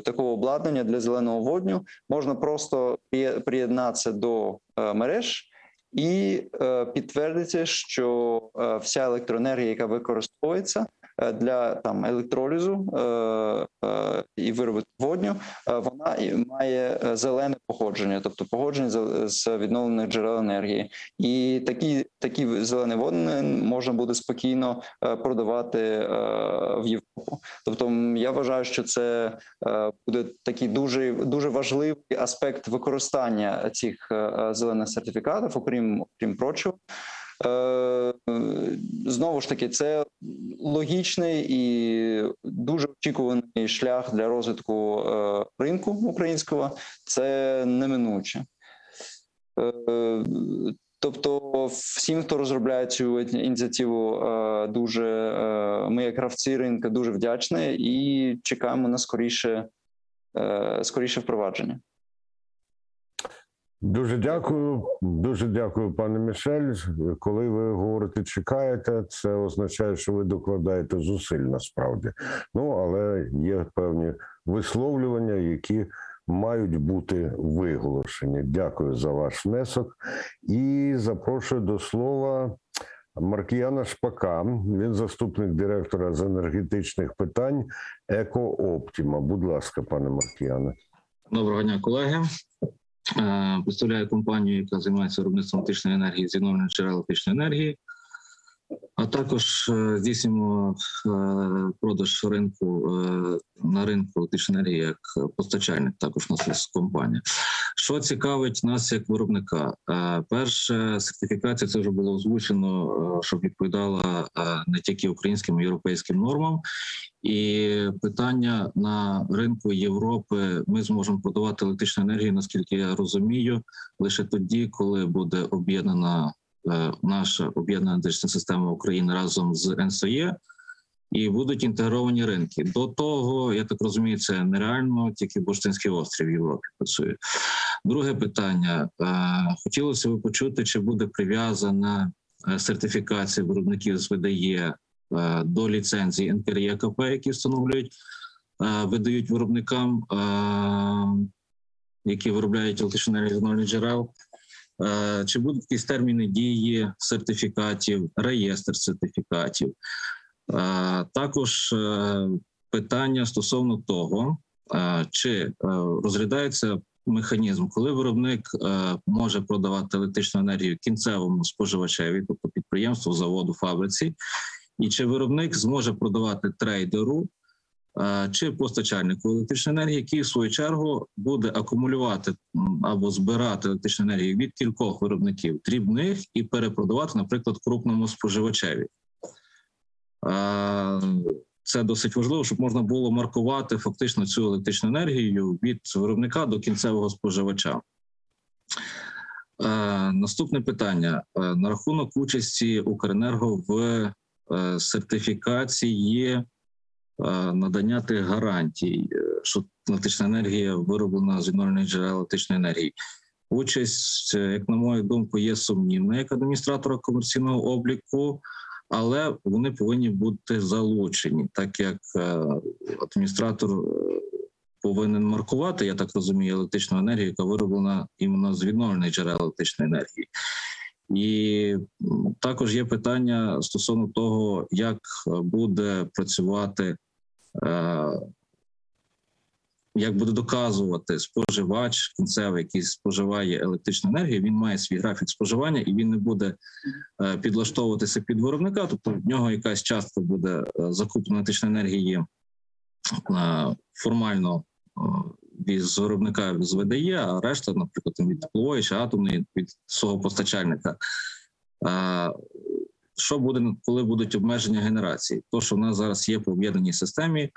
такого обладнання для зеленого водню, можна просто приєднатися до е, мереж і е, підтвердити, що е, вся електроенергія, яка використовується для там електролізу е, е, і виробити водню, е, вона має е, зелене походження, тобто походження з, з відновлених джерел енергії. І такі, такі зелені водні можна буде спокійно е, продавати е, в Європу. Тобто, я вважаю, що це е, буде такий дуже дуже важливий аспект використання цих е, е, зелених сертифікатів, окрім окрім прочого. Е, Знову ж таки, це логічний і дуже очікуваний шлях для розвитку е, ринку українського. Це неминуче. Е, Тобто, всім, хто розробляє цю ініціативу, дуже ми, як гравці ринку, дуже вдячні і чекаємо на скоріше, скоріше впровадження. Дуже дякую, дуже дякую, пане Мішель. Коли ви говорите чекаєте, це означає, що ви докладаєте зусиль насправді. Ну але є певні висловлювання, які мають бути виголошені. Дякую за ваш внесок і запрошую до слова. Маркіяна Шпака, він заступник директора з енергетичних питань Екооптіма. Будь ласка, пане Маркіяне. Доброго дня, колеги. Е, Представляю компанію, яка займається виробництвом електричної енергії з відновлюваних джерел електричної енергії, а також е, здійснюємо е, продаж ринку е, на ринку електричної як постачальник. Також у нас є компанія. Що цікавить нас як виробника? Перше, сертифікація це вже було озвучено, щоб відповідала не тільки українським, а й європейським нормам. І питання на ринку Європи ми зможемо подавати електричну енергію, наскільки я розумію, лише тоді, коли буде об'єднана наша об'єднана енергетична система України разом з НСОЄ, і будуть інтегровані ринки. До того я так розумію, це нереально, тільки Бурштинський острів в Європі працює. Друге питання: Е, хотілося б почути, чи буде прив'язана е, сертифікація виробників з ВДЄ е, до ліцензії НКРЄКП, які встановлюють, е, видають виробникам, е, які виробляють електричну енергію з джерел. Е, Чи будуть якісь терміни дії сертифікатів, реєстр сертифікатів? Е, Також е, питання стосовно того, чи розглядається механізм, коли виробник може продавати електричну енергію кінцевому споживачеві, тобто підприємству, заводу, фабриці, і чи виробник зможе продавати трейдеру чи постачальнику електричної енергії, який в свою чергу буде акумулювати або збирати електричну енергію від кількох виробників дрібних і перепродавати, наприклад, крупному споживачеві. Е, Це досить важливо, щоб можна було маркувати фактично цю електричну енергію від виробника до кінцевого споживача. Е, Наступне питання Е, на рахунок участі Укренерго в е, сертифікації е, надання тих гарантій, е, що електрична енергія вироблена з відновлених джерел електричної енергії. Участь, е, як на мою думку, є сумнівна як адміністратора комерційного обліку, але вони повинні бути залучені, так як е, адміністратор е, повинен маркувати, я так розумію, електричну енергію, яка вироблена іменно з відновлених джерел електричної енергії. І також є питання стосовно того, як е, буде працювати, е, як буде доказувати споживач кінцевий, який споживає електричну енергію. Він має свій графік споживання і він не буде е, підлаштовуватися під виробника. Тобто в нього якась частка буде е, закуплена електричної енергії е, формально е, від виробника з ВДЄ, а решта, наприклад, від теплової чи атомної від свого постачальника. Що буде, коли будуть обмеження генерації? То, що в нас зараз є по об'єднаній системі, е,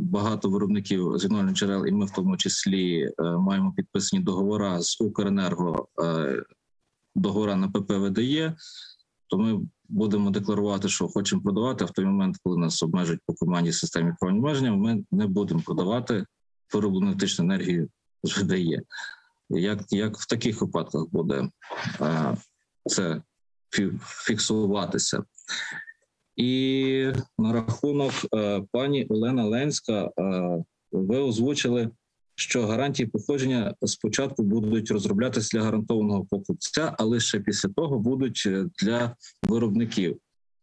багато виробників з відновлених джерел, і ми в тому числі е, маємо підписані договори з Укренерго, е, договори на ПП ВДЄ, то ми будемо декларувати, що хочемо продавати. А в той момент, коли нас обмежують по команді системі про обмеження, ми не будемо продавати вироблену електричну енергію з ВДЄ. Як, як в таких випадках буде це фіксуватися? І на рахунок е, пані Олена Ленська, е, ви озвучили, що гарантії походження спочатку будуть розроблятися для гарантованого покупця, а лише після того будуть е, для виробників.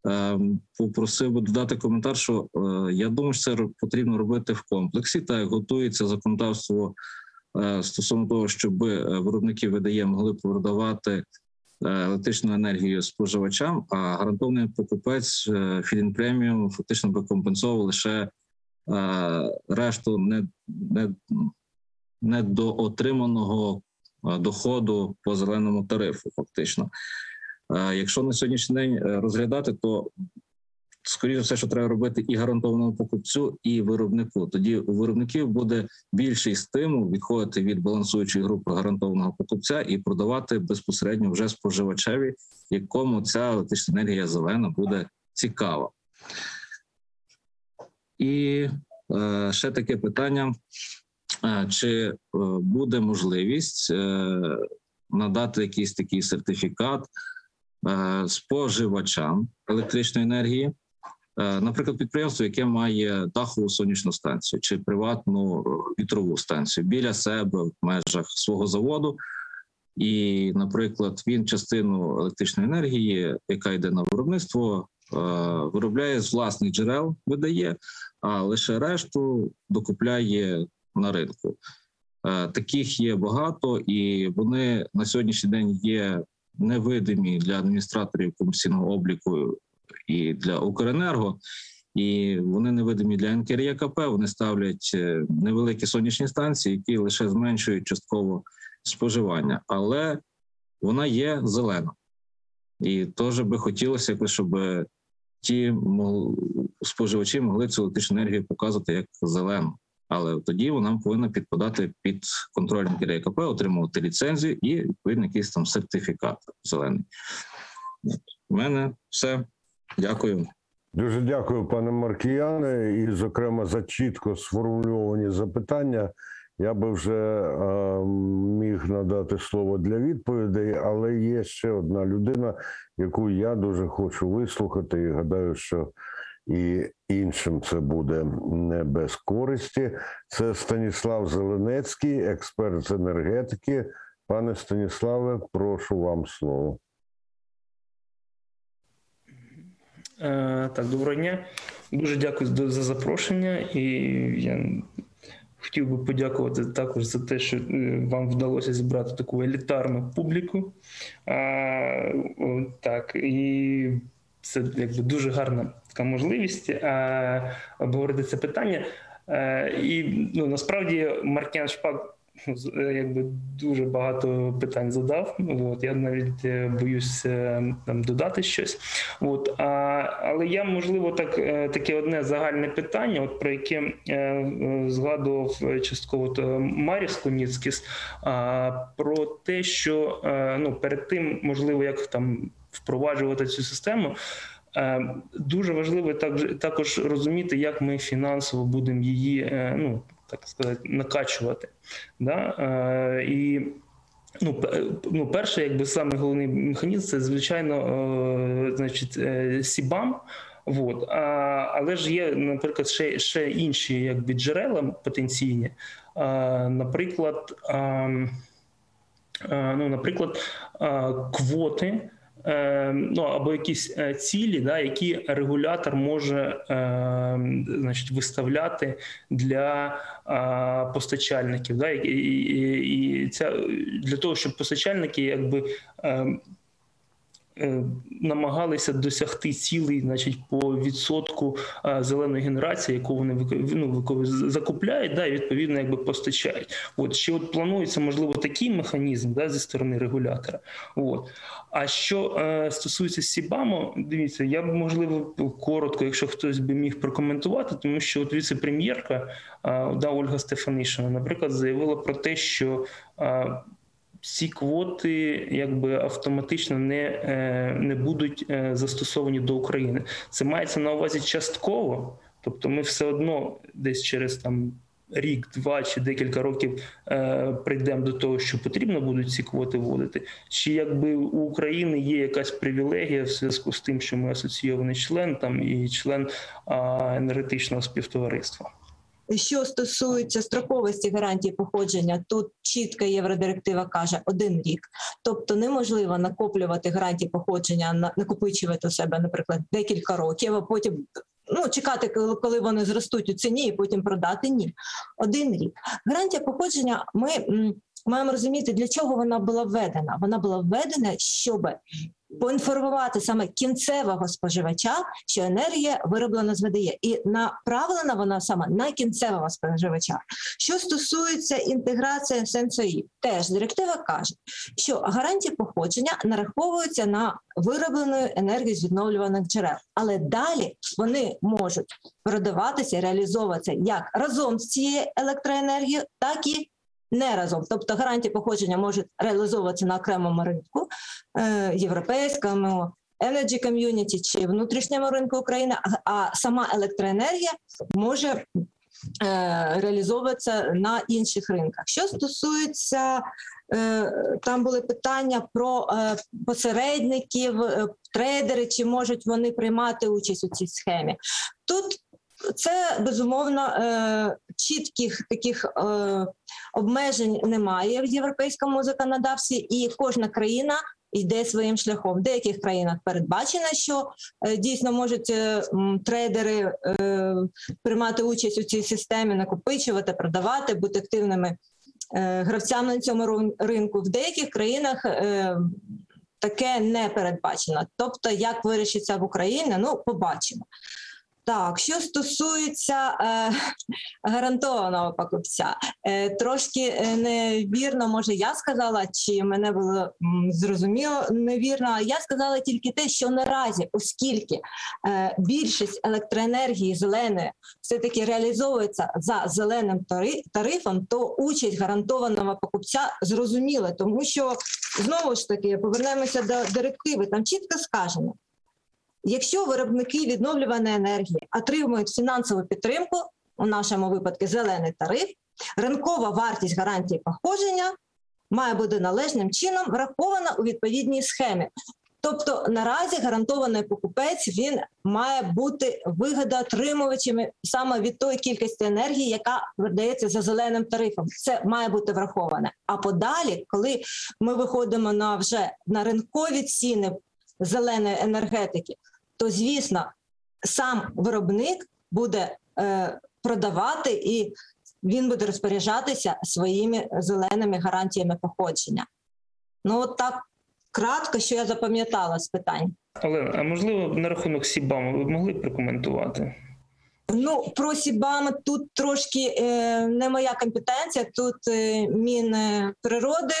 Ем, Попросив би додати коментар, що я думаю, що це потрібно робити в комплексі, так готується законодавство стосовно того, щоб виробники ВДЄ могли продавати електричну енергію споживачам, а гарантований покупець е, Філін преміум фактично би компенсовував лише е, решту не, не, недоотриманого е, доходу по зеленому тарифу, фактично. Е, Якщо на сьогоднішній день е, розглядати, то скоріше все, що треба робити і гарантованому покупцю, і виробнику. Тоді у виробників буде більший стимул відходити від балансуючої групи гарантованого покупця і продавати безпосередньо вже споживачеві, якому ця електрична енергія зелена буде цікава. І е, ще таке питання: Е, чи е, буде можливість е, надати якийсь такий сертифікат е, споживачам електричної енергії? Е, Наприклад, підприємство, яке має дахову сонячну станцію чи приватну е, вітрову станцію біля себе в межах свого заводу, і, наприклад, він частину електричної енергії, яка йде на виробництво, е, виробляє з власних джерел, видає, а лише решту докупляє на ринку. Таких є багато, і вони на сьогоднішній день є невидимі для адміністраторів комерційного обліку і для Укренерго. І вони невидимі для НКРЄКП. Вони ставлять е, невеликі сонячні станції, які лише зменшують частково споживання, але вона є зелена. І теж би хотілося, якось, щоб ті споживачі могли цю електричну енергію показувати як зелену. Але тоді вона повинна підпадати під контроль НКРЄКП, отримувати ліцензію і відповідно якийсь там сертифікат зелений. У мене все. Дякую. Дуже дякую, пане Маркіяне, і, зокрема, за чітко сформульовані запитання. Я би вже е, міг надати слово для відповідей, але є ще одна людина, яку я дуже хочу вислухати, і гадаю, що і іншим це буде не без користі. Це Станіслав Зеленецький, експерт з енергетики. Пане Станіславе, прошу вам слово. Е, Так, доброго дня. Дуже дякую за- за запрошення. І я хотів би подякувати також за те, що е, вам вдалося зібрати таку елітарну публіку. Е, о, Так, і це якби дуже гарна така можливість е, обговорити це питання. Е, І ну, насправді Маркян Шпак е, якби дуже багато питань задав. От я навіть е, боюсь е, там додати щось. От а, але я можливо так е, таке одне загальне питання, от про яке е, е, згадував е, частково то Маріс Коніцкіс, а, про те, що е, ну перед тим можливо як там впроваджувати цю систему. Е, Дуже важливо також розуміти, як ми фінансово будемо її, е, ну так сказати, накачувати. Да? Е, І ну, ну, перше, якби саме головний механізм, це звичайно, е, значить, е, Сібам. Вот. А, але ж є, наприклад, ще, ще інші якби, джерела потенційні. А, наприклад, а, ну, наприклад, а, квоти. Е, Ну, або якісь е, цілі, да, які регулятор може е, значить, виставляти для постачальників. Да, і, і, і ця, для того, щоб постачальники якби. Е, е, Намагалися досягти цілей, значить, по відсотку зеленої генерації, яку вони ну, закупляють, да, і відповідно якби постачають. От ще от планується можливо такий механізм да, зі сторони регулятора. От. А що е, стосується Сібаму, дивіться, я б можливо коротко, якщо хтось би міг прокоментувати, тому що от віце-прем'єрка е, да, Ольга Стефанишина, наприклад, заявила про те, що е, ці квоти якби автоматично не, е, не будуть е, застосовані до України. Це мається на увазі частково, тобто ми все одно десь через там. Рік, два чи декілька років е, прийдемо до того, що потрібно будуть ці квоти вводити. Чи якби у України є якась привілегія в зв'язку з тим, що ми асоційований член там і член а, енергетичного співтовариства? Що стосується строковості гарантії походження, тут чітка євродиректива каже один рік, тобто неможливо накоплювати гарантії походження, накопичувати у себе, наприклад, декілька років, а потім. Ну, чекати, коли вони зростуть у ціні, і потім продати ні. Один рік. Гарантія походження. Ми маємо розуміти, для чого вона була введена. Вона була введена, щоб поінформувати саме кінцевого споживача, що енергія вироблена з ВДЄ, і направлена вона саме на кінцевого споживача. Що стосується інтеграції сенсорів, теж директива каже, що гарантії походження нараховуються на вироблену енергію з відновлюваних джерел, але далі вони можуть продаватися, реалізовуватися як разом з цією електроенергією, так і не разом. Тобто гарантії походження можуть реалізовуватися на окремому ринку е, європейському, Energy Community чи внутрішньому ринку України, а сама електроенергія може е, реалізовуватися на інших ринках. Що стосується е, там були питання про посередників, трейдери, чи можуть вони приймати участь у цій схемі? Тут це безумовно е, чітких таких е, обмежень немає в європейському законодавстві, і кожна країна йде своїм шляхом. В деяких країнах передбачено, що е, дійсно можуть трейдери приймати участь у цій системі, накопичувати, продавати, бути активними гравцями на цьому ринку. В деяких країнах таке не передбачено. Тобто, як вирішиться в Україні, ну побачимо. Так, що стосується е, гарантованого покупця, е, трошки е, невірно, може, я сказала, чи мене було м, зрозуміло невірно. Я сказала тільки те, що наразі, оскільки е, більшість електроенергії зеленої все таки реалізовується за зеленим тарифом, то участь гарантованого покупця зрозуміла, тому що знову ж таки повернемося до директиви. Там чітко сказано. Якщо виробники відновлюваної енергії отримують фінансову підтримку, у нашому випадку зелений тариф, ринкова вартість гарантії походження має бути належним чином врахована у відповідній схемі. Тобто наразі гарантований покупець він має бути вигодоотримувачем саме від тої кількості енергії, яка видається за зеленим тарифом. Це має бути враховане. А подалі, коли ми виходимо на вже на ринкові ціни зеленої енергетики, то звісно сам виробник буде е, продавати і він буде розпоряджатися своїми зеленими гарантіями походження. Ну, от так кратко, що я запам'ятала з питань. Олена, а можливо, на рахунок Сібаму ви б могли прокоментувати? Ну, про Сібами тут трошки е, не моя компетенція, тут е, Мінприроди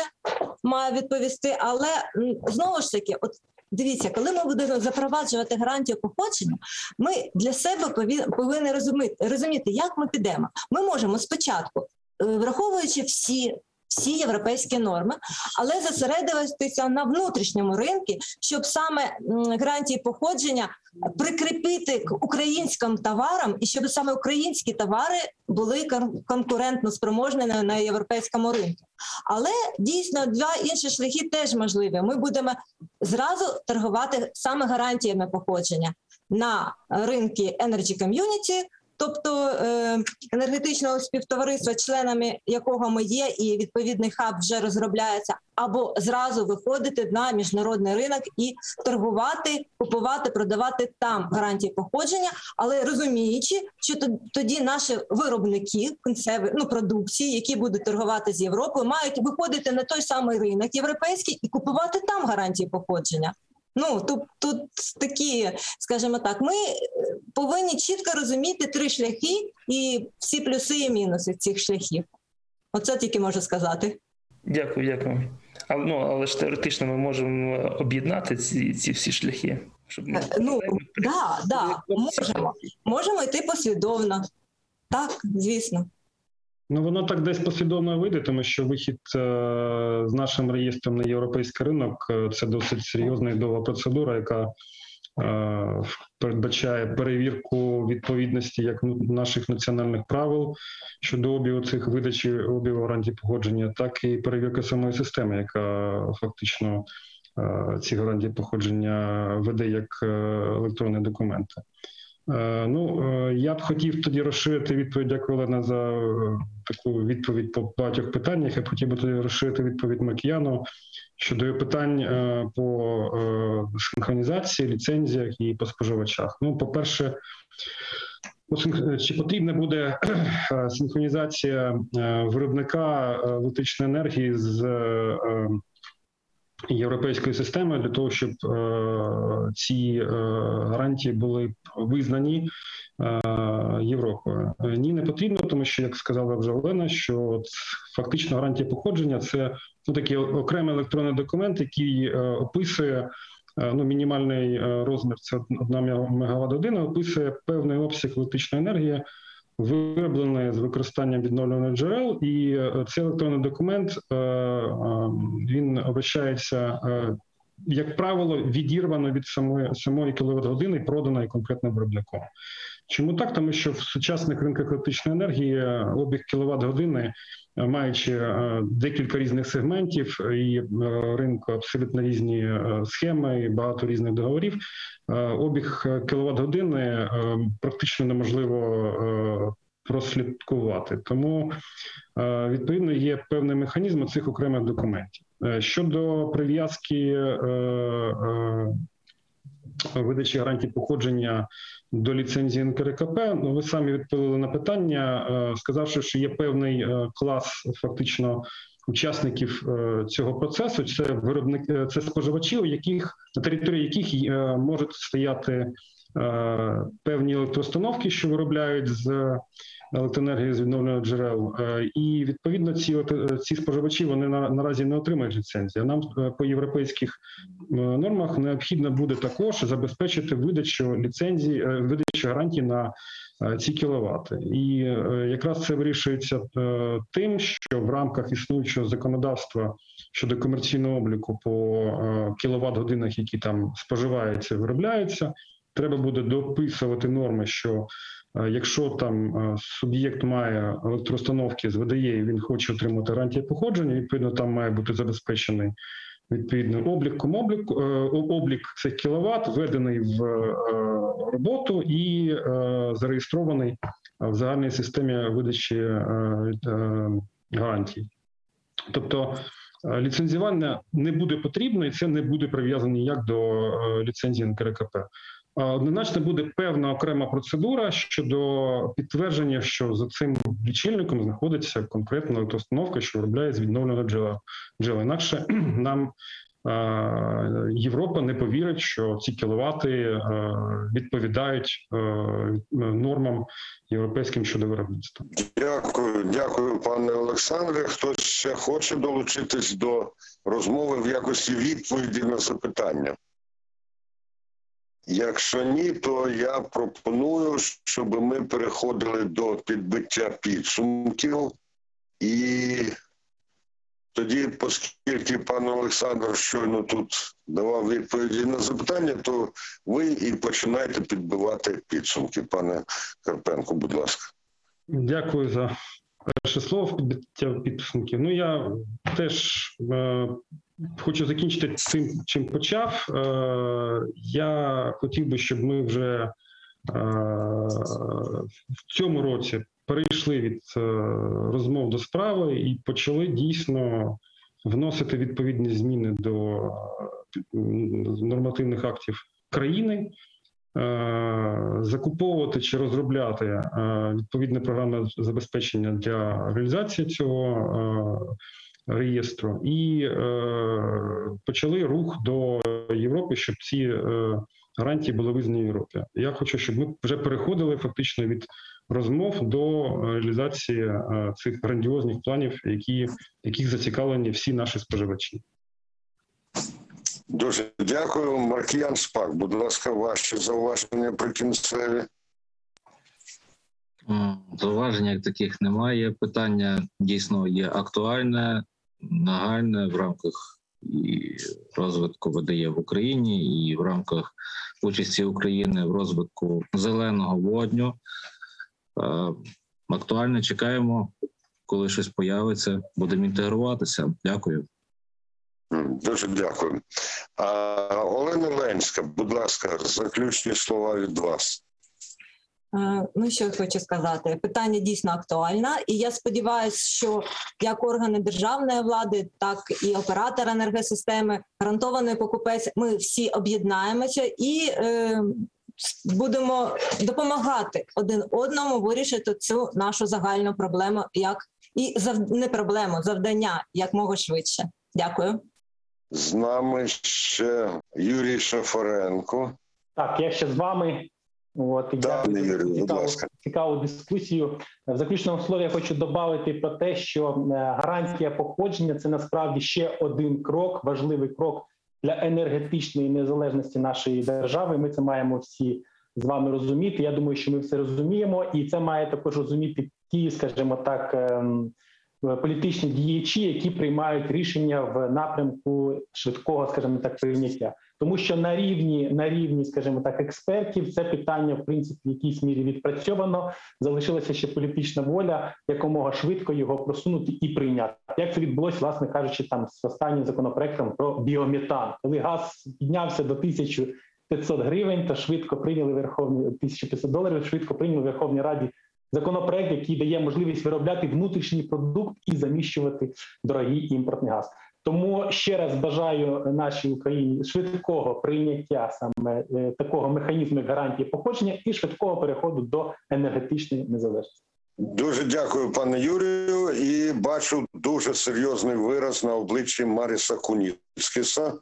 має відповісти, але знову ж таки, от Дивіться, коли ми будемо запроваджувати гарантію походження, ми для себе повинні розуміти, розуміти, як ми підемо. Ми можемо спочатку, е, враховуючи всі. Всі європейські норми, але зосередитися на внутрішньому ринку, щоб саме гарантії походження прикріпити к українським товарам, і щоб саме українські товари були конкурентно спроможні на європейському ринку. Але дійсно два інші шляхи теж можливі. Ми будемо зразу торгувати саме гарантіями походження на ринку Energy Community, тобто е, енергетичного співтовариства, членами якого ми є, і відповідний хаб вже розробляється, або зразу виходити на міжнародний ринок і торгувати, купувати, продавати там гарантії походження, але розуміючи, що тоді наші виробники консерви, ну продукції, які будуть торгувати з Європою, мають виходити на той самий ринок європейський і купувати там гарантії походження. Ну тут тут такі, скажімо так, ми е, повинні чітко розуміти три шляхи і всі плюси і мінуси цих шляхів. Оце тільки можу сказати. Дякую, дякую. Але ну але ж теоретично ми можемо об'єднати ці ці всі шляхи. Щоб ми... Е, ну да, да, можемо. Можемо йти послідовно. Так, звісно. Ну, воно так десь послідовно вийде, тому що вихід е, з нашим реєстром на європейський ринок е, це досить серйозна і довга процедура, яка е, передбачає перевірку відповідності як наших національних правил щодо обігу цих видачі обігу гарантій погодження, так і перевірка самої системи, яка фактично ці гарантії походження веде як електронні документи. Е, Ну, е, я б хотів тоді розширити відповідь, дякую, Олена, за е, таку відповідь по багатьох питаннях. Я б хотів би тоді розширити відповідь Макіяну щодо питань по синхронізації, ліцензіях і по споживачах. Ну, по чи потрібна буде синхронізація виробника електричної енергії з європейською системою для того, щоб е, ці е, гарантії були визнані е, Європою. Ні, не потрібно, тому що, як сказала вже Олена, що фактично гарантія походження це ну, такий окремий електронний документ, який е, описує. Ну, мінімальний розмір це 1 мегаватт година, описує певний обсяг електричної енергії, вироблений з використанням відновлюваних джерел, і е, цей електронний документ е, е, він обращається, е, як правило, відірвано від самої самої кіловат години, проданої конкретним виробником. Чому так? Тому що в сучасних ринках електричної енергії обіг кіловат години, маючи е, декілька різних сегментів і е, ринку абсолютно різні е, схеми, і багато різних договорів. е, Обіг кіловат години е, практично неможливо е, прослідкувати. Тому е, відповідно є певний механізм цих окремих документів. Е, Щодо прив'язки е, е, видачі гарантій походження до ліцензії НКРКП, ну ви самі відповіли на питання, е, сказавши, що є певний е, клас фактично. Учасників е, цього процесу це виробники, це споживачі, у яких на території яких можуть стояти певні електроустановки, що виробляють з електроенергії з відновлюваних джерел, Е, і відповідно ці ці споживачі вони на, наразі не отримають ліцензії. Нам е, по європейських е, нормах необхідно буде також забезпечити видачу ліцензії, е, видачу гарантій на е, ці кіловати. І е, якраз це вирішується е, тим, що в рамках існуючого законодавства щодо комерційного обліку по е, кіловат годинах, які там споживаються, виробляються, треба буде дописувати норми, що е, Якщо там е, суб'єкт має електроустановки з ВДЄ, він хоче отримати гарантії походження, відповідно, там має бути забезпечений відповідно обліком облік, е, облік цих кіловат, введений в е, роботу і е, зареєстрований в загальній системі видачі е, е, гарантій. Тобто е, ліцензування не буде потрібно, і це не буде прив'язано ніяк до е, ліцензії НКРКП. Однозначно буде певна окрема процедура щодо підтвердження, що за цим лічильником знаходиться конкретна електроустановка, що виробляє з відновленого джерела. джерела. Інакше нам Європа не повірить, що ці кіловати відповідають нормам європейським щодо виробництва. Дякую, дякую, пане Олександре. Хтось ще хоче долучитись до розмови в якості відповіді на запитання? Якщо ні, то я пропоную, щоб ми переходили до підбиття підсумків. І тоді, оскільки пан Олександр щойно тут давав відповіді на запитання, то ви і починаєте підбивати підсумки, пане Карпенко, будь ласка. Дякую за перше слово підбиття підсумків. Ну я теж е, хочу закінчити цим, чим почав. Е, я хотів би, щоб ми вже е, в цьому році перейшли від е, розмов до справи і почали дійсно вносити відповідні зміни до е, нормативних актів країни. Е, закуповувати чи розробляти е, відповідне програмне забезпечення для реалізації цього е, реєстру, і почали рух до Європи, щоб ці гарантії були визнані в Європі. Я хочу, щоб ми вже переходили фактично від розмов до реалізації цих грандіозних планів, які яких зацікавлені всі наші споживачі. Дуже дякую. Маркіян Спак, будь ласка, ваші зауваження прикінцеві. М, Зауважень як таких немає. Питання дійсно є актуальне, нагальне в рамках і розвитку ВДЄ в Україні, і в рамках участі України в розвитку зеленого водню. Е, Актуальне чекаємо, коли щось появиться, будемо інтегруватися. Дякую. Дуже дякую. А, Олена Ленська, будь ласка, заключні слова від вас. Е, Ну, що я хочу сказати, питання дійсно актуальне, і я сподіваюся, що як органи державної влади, так і оператор енергосистеми, гарантований покупець, ми всі об'єднаємося і е, будемо допомагати один одному вирішити цю нашу загальну проблему, як і зав... не проблему, завдання якмога швидше. Дякую. З нами ще Юрій Шафаренко. Так, я ще з вами. От дякую за Юрій, будь цікаву, ласка. цікаву дискусію. В заключному слові я хочу додати про те, що е, гарантія походження це насправді ще один крок, важливий крок для енергетичної незалежності нашої держави. Ми це маємо всі з вами розуміти. Я думаю, що ми все розуміємо, і це має також розуміти ті, скажімо так. Ем, Політичні діячі, які приймають рішення в напрямку швидкого, скажімо так, прийняття, тому що на рівні на рівні, скажімо так, експертів, це питання в принципі в якійсь мірі відпрацьовано. Залишилася ще політична воля якомога швидко його просунути і прийняти. Як це відбулося, власне кажучи, там з останнім законопроектом про біометан, коли газ піднявся до 1500 гривень, то швидко прийняли верховні 1500 доларів. Швидко прийняли в Верховній Раді законопроект, який дає можливість виробляти внутрішній продукт і заміщувати дорогий імпортний газ. Тому ще раз бажаю нашій Україні швидкого прийняття саме е, такого механізму гарантії походження і швидкого переходу до енергетичної незалежності. Дуже дякую, пане Юрію. І бачу дуже серйозний вираз на обличчі Маріса Куніцкіса.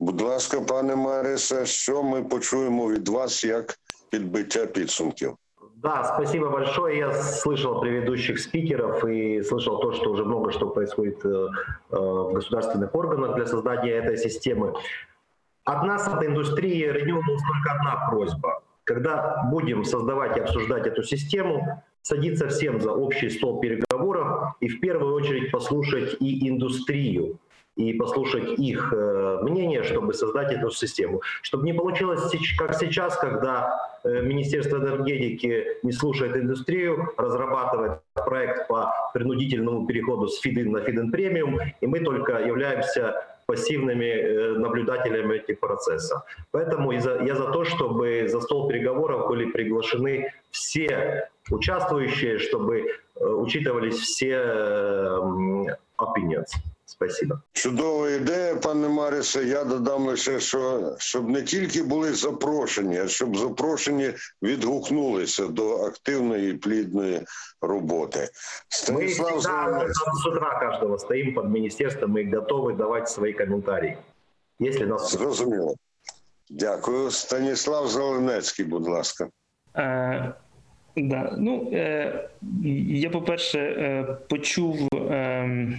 Будь ласка, пане Марисе, що ми почуємо від вас як підбиття підсумків? Да, спасибо большое. Я слышал предыдущих спикеров и слышал то, что уже много что происходит э, э, в государственных органах для создания этой системы. От нас, от индустрии Renewables только одна просьба. Когда будем создавать и обсуждать эту систему, садиться всем за общий стол переговоров и в первую очередь послушать и индустрию, и послушать их э, мнение, чтобы создать эту систему. Чтобы не получилось как сейчас, когда э, Министерство энергетики не слушает индустрию, разрабатывает проект по принудительному переходу с фидин на фидин премиум, и мы только являемся пассивными э, наблюдателями этих процессов. Поэтому и за- я за то, чтобы за стол переговоров были приглашены все участвующие, чтобы учитывались все opinions. Спасибо. Чудова ідея, пане Марісе. Я додам лише, що щоб не тільки були запрошені, а щоб запрошені відгукнулися до активної і плідної роботи. Станіслав там с утра каждого стоим под министерством и готовы давать свои комментарии. Если нас Зрозуміло. Дякую. Станіслав Зеленецький, будь ласка. Е, да. ну, е, я, по-перше, е, почув. Е,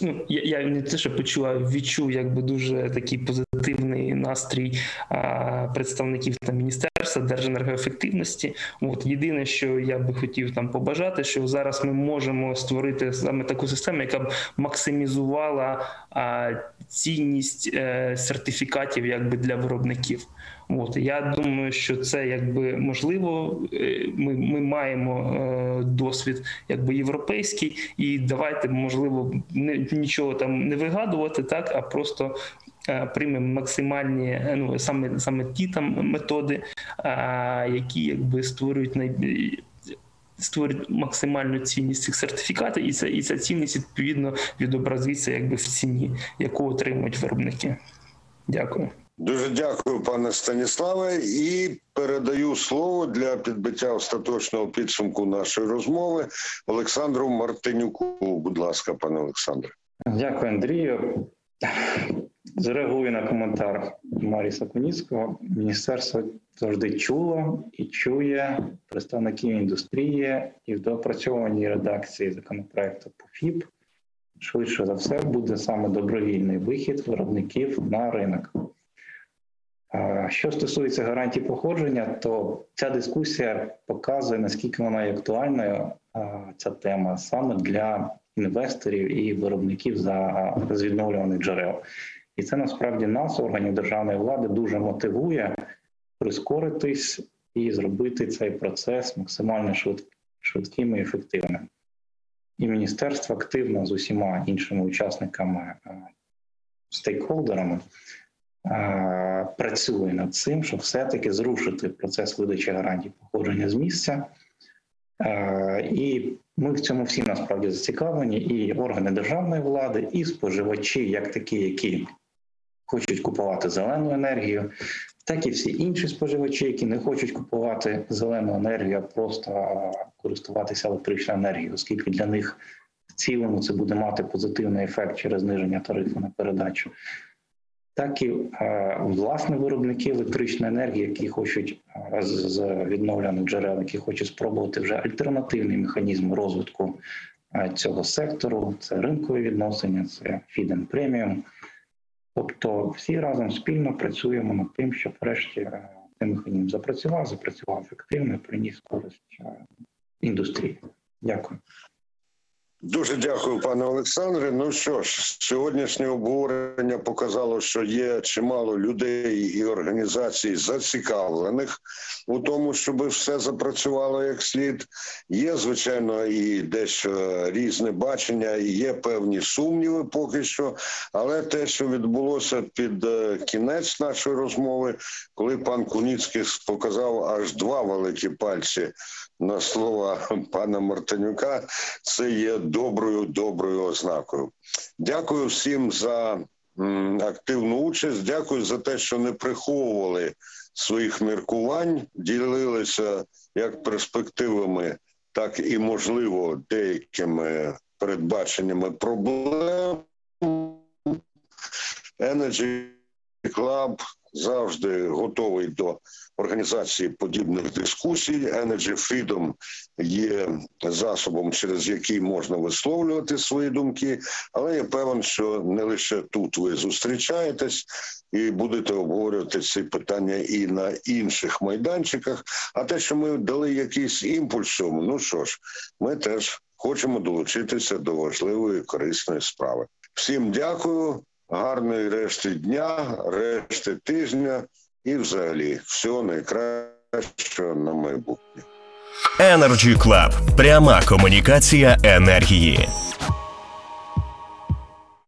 ну, я, я не те, що почув, а відчув якби дуже такий позитивний настрій а, представників там, Міністерства Держенергоефективності. От єдине, що я би хотів там побажати, що зараз ми можемо створити саме таку систему, яка б максимізувала а, цінність е, сертифікатів якби для виробників. От я думаю, що це якби можливо. Е, Ми, ми маємо е, досвід якби європейський, і давайте можливо не нічого там не вигадувати, так а просто. е, Приймемо максимальні е, ну саме саме ті там методи, які якби створюють най... створюють максимальну цінність цих сертифікатів, і ця і ця цінність відповідно відобразиться якби в ціні, яку отримують виробники. Дякую. Дуже дякую, пане Станіславе, і передаю слово для підбиття остаточного підсумку нашої розмови Олександру Мартинюку. Будь ласка, пане Олександре. Дякую, Андрію. Зреагую на коментар Маріса Куніцького. Міністерство завжди чуло і чує представників індустрії і в доопрацьованій редакції законопроекту по ФІП. Швидше за все буде саме добровільний вихід виробників на ринок. Що стосується гарантій походження, то ця дискусія показує, наскільки вона є актуальною, ця тема саме для інвесторів і виробників за з відновлюваних джерел. І це насправді нас, органів державної влади, дуже мотивує прискоритись і зробити цей процес максимально швидким і ефективним. І міністерство активно з усіма іншими учасниками, стейкхолдерами працює над цим, щоб все-таки зрушити процес видачі гарантій походження з місця. І ми в цьому всі насправді зацікавлені, і органи державної влади, і споживачі, як такі, які хочуть купувати зелену енергію, так і всі інші споживачі, які не хочуть купувати зелену енергію, а просто користуватися електричною енергією, оскільки для них в цілому це буде мати позитивний ефект через зниження тарифу на передачу. Так і е, власне виробники електричної енергії, які хочуть е, з відновлених джерел, які хочуть спробувати вже альтернативний механізм розвитку е, цього сектору. Це ринкові відносини, це фіден преміум. Тобто, всі разом спільно працюємо над тим, щоб врешті цей механізм запрацював, запрацював ефективно, і приніс користь індустрії. Дякую. Дуже дякую, пане Олександре. Ну що ж, сьогоднішнє обговорення показало, що є чимало людей і організацій зацікавлених у тому, щоб все запрацювало як слід. Є звичайно і дещо різне бачення, і є певні сумніви поки що. Але те, що відбулося під е, кінець нашої розмови, коли пан Куніцький показав аж два великі пальці на слова пана Мартинюка, це є доброю доброю ознакою. Дякую всім за активну участь. Дякую за те, що не приховували своїх міркувань, ділилися як перспективами, так і можливо деякими передбаченнями проблем. Energy Club завжди готовий до організації подібних дискусій. Energy Freedom є засобом, через який можна висловлювати свої думки. Але я певен, що не лише тут ви зустрічаєтесь і будете обговорювати ці питання і на інших майданчиках. А те, що ми дали якийсь імпульс, цьому, ну що ж, ми теж хочемо долучитися до важливої корисної справи. Всім дякую гарної решти дня, решти тижня і, взагалі, всього найкращого на майбутнє. Energy Club. пряма комунікація енергії.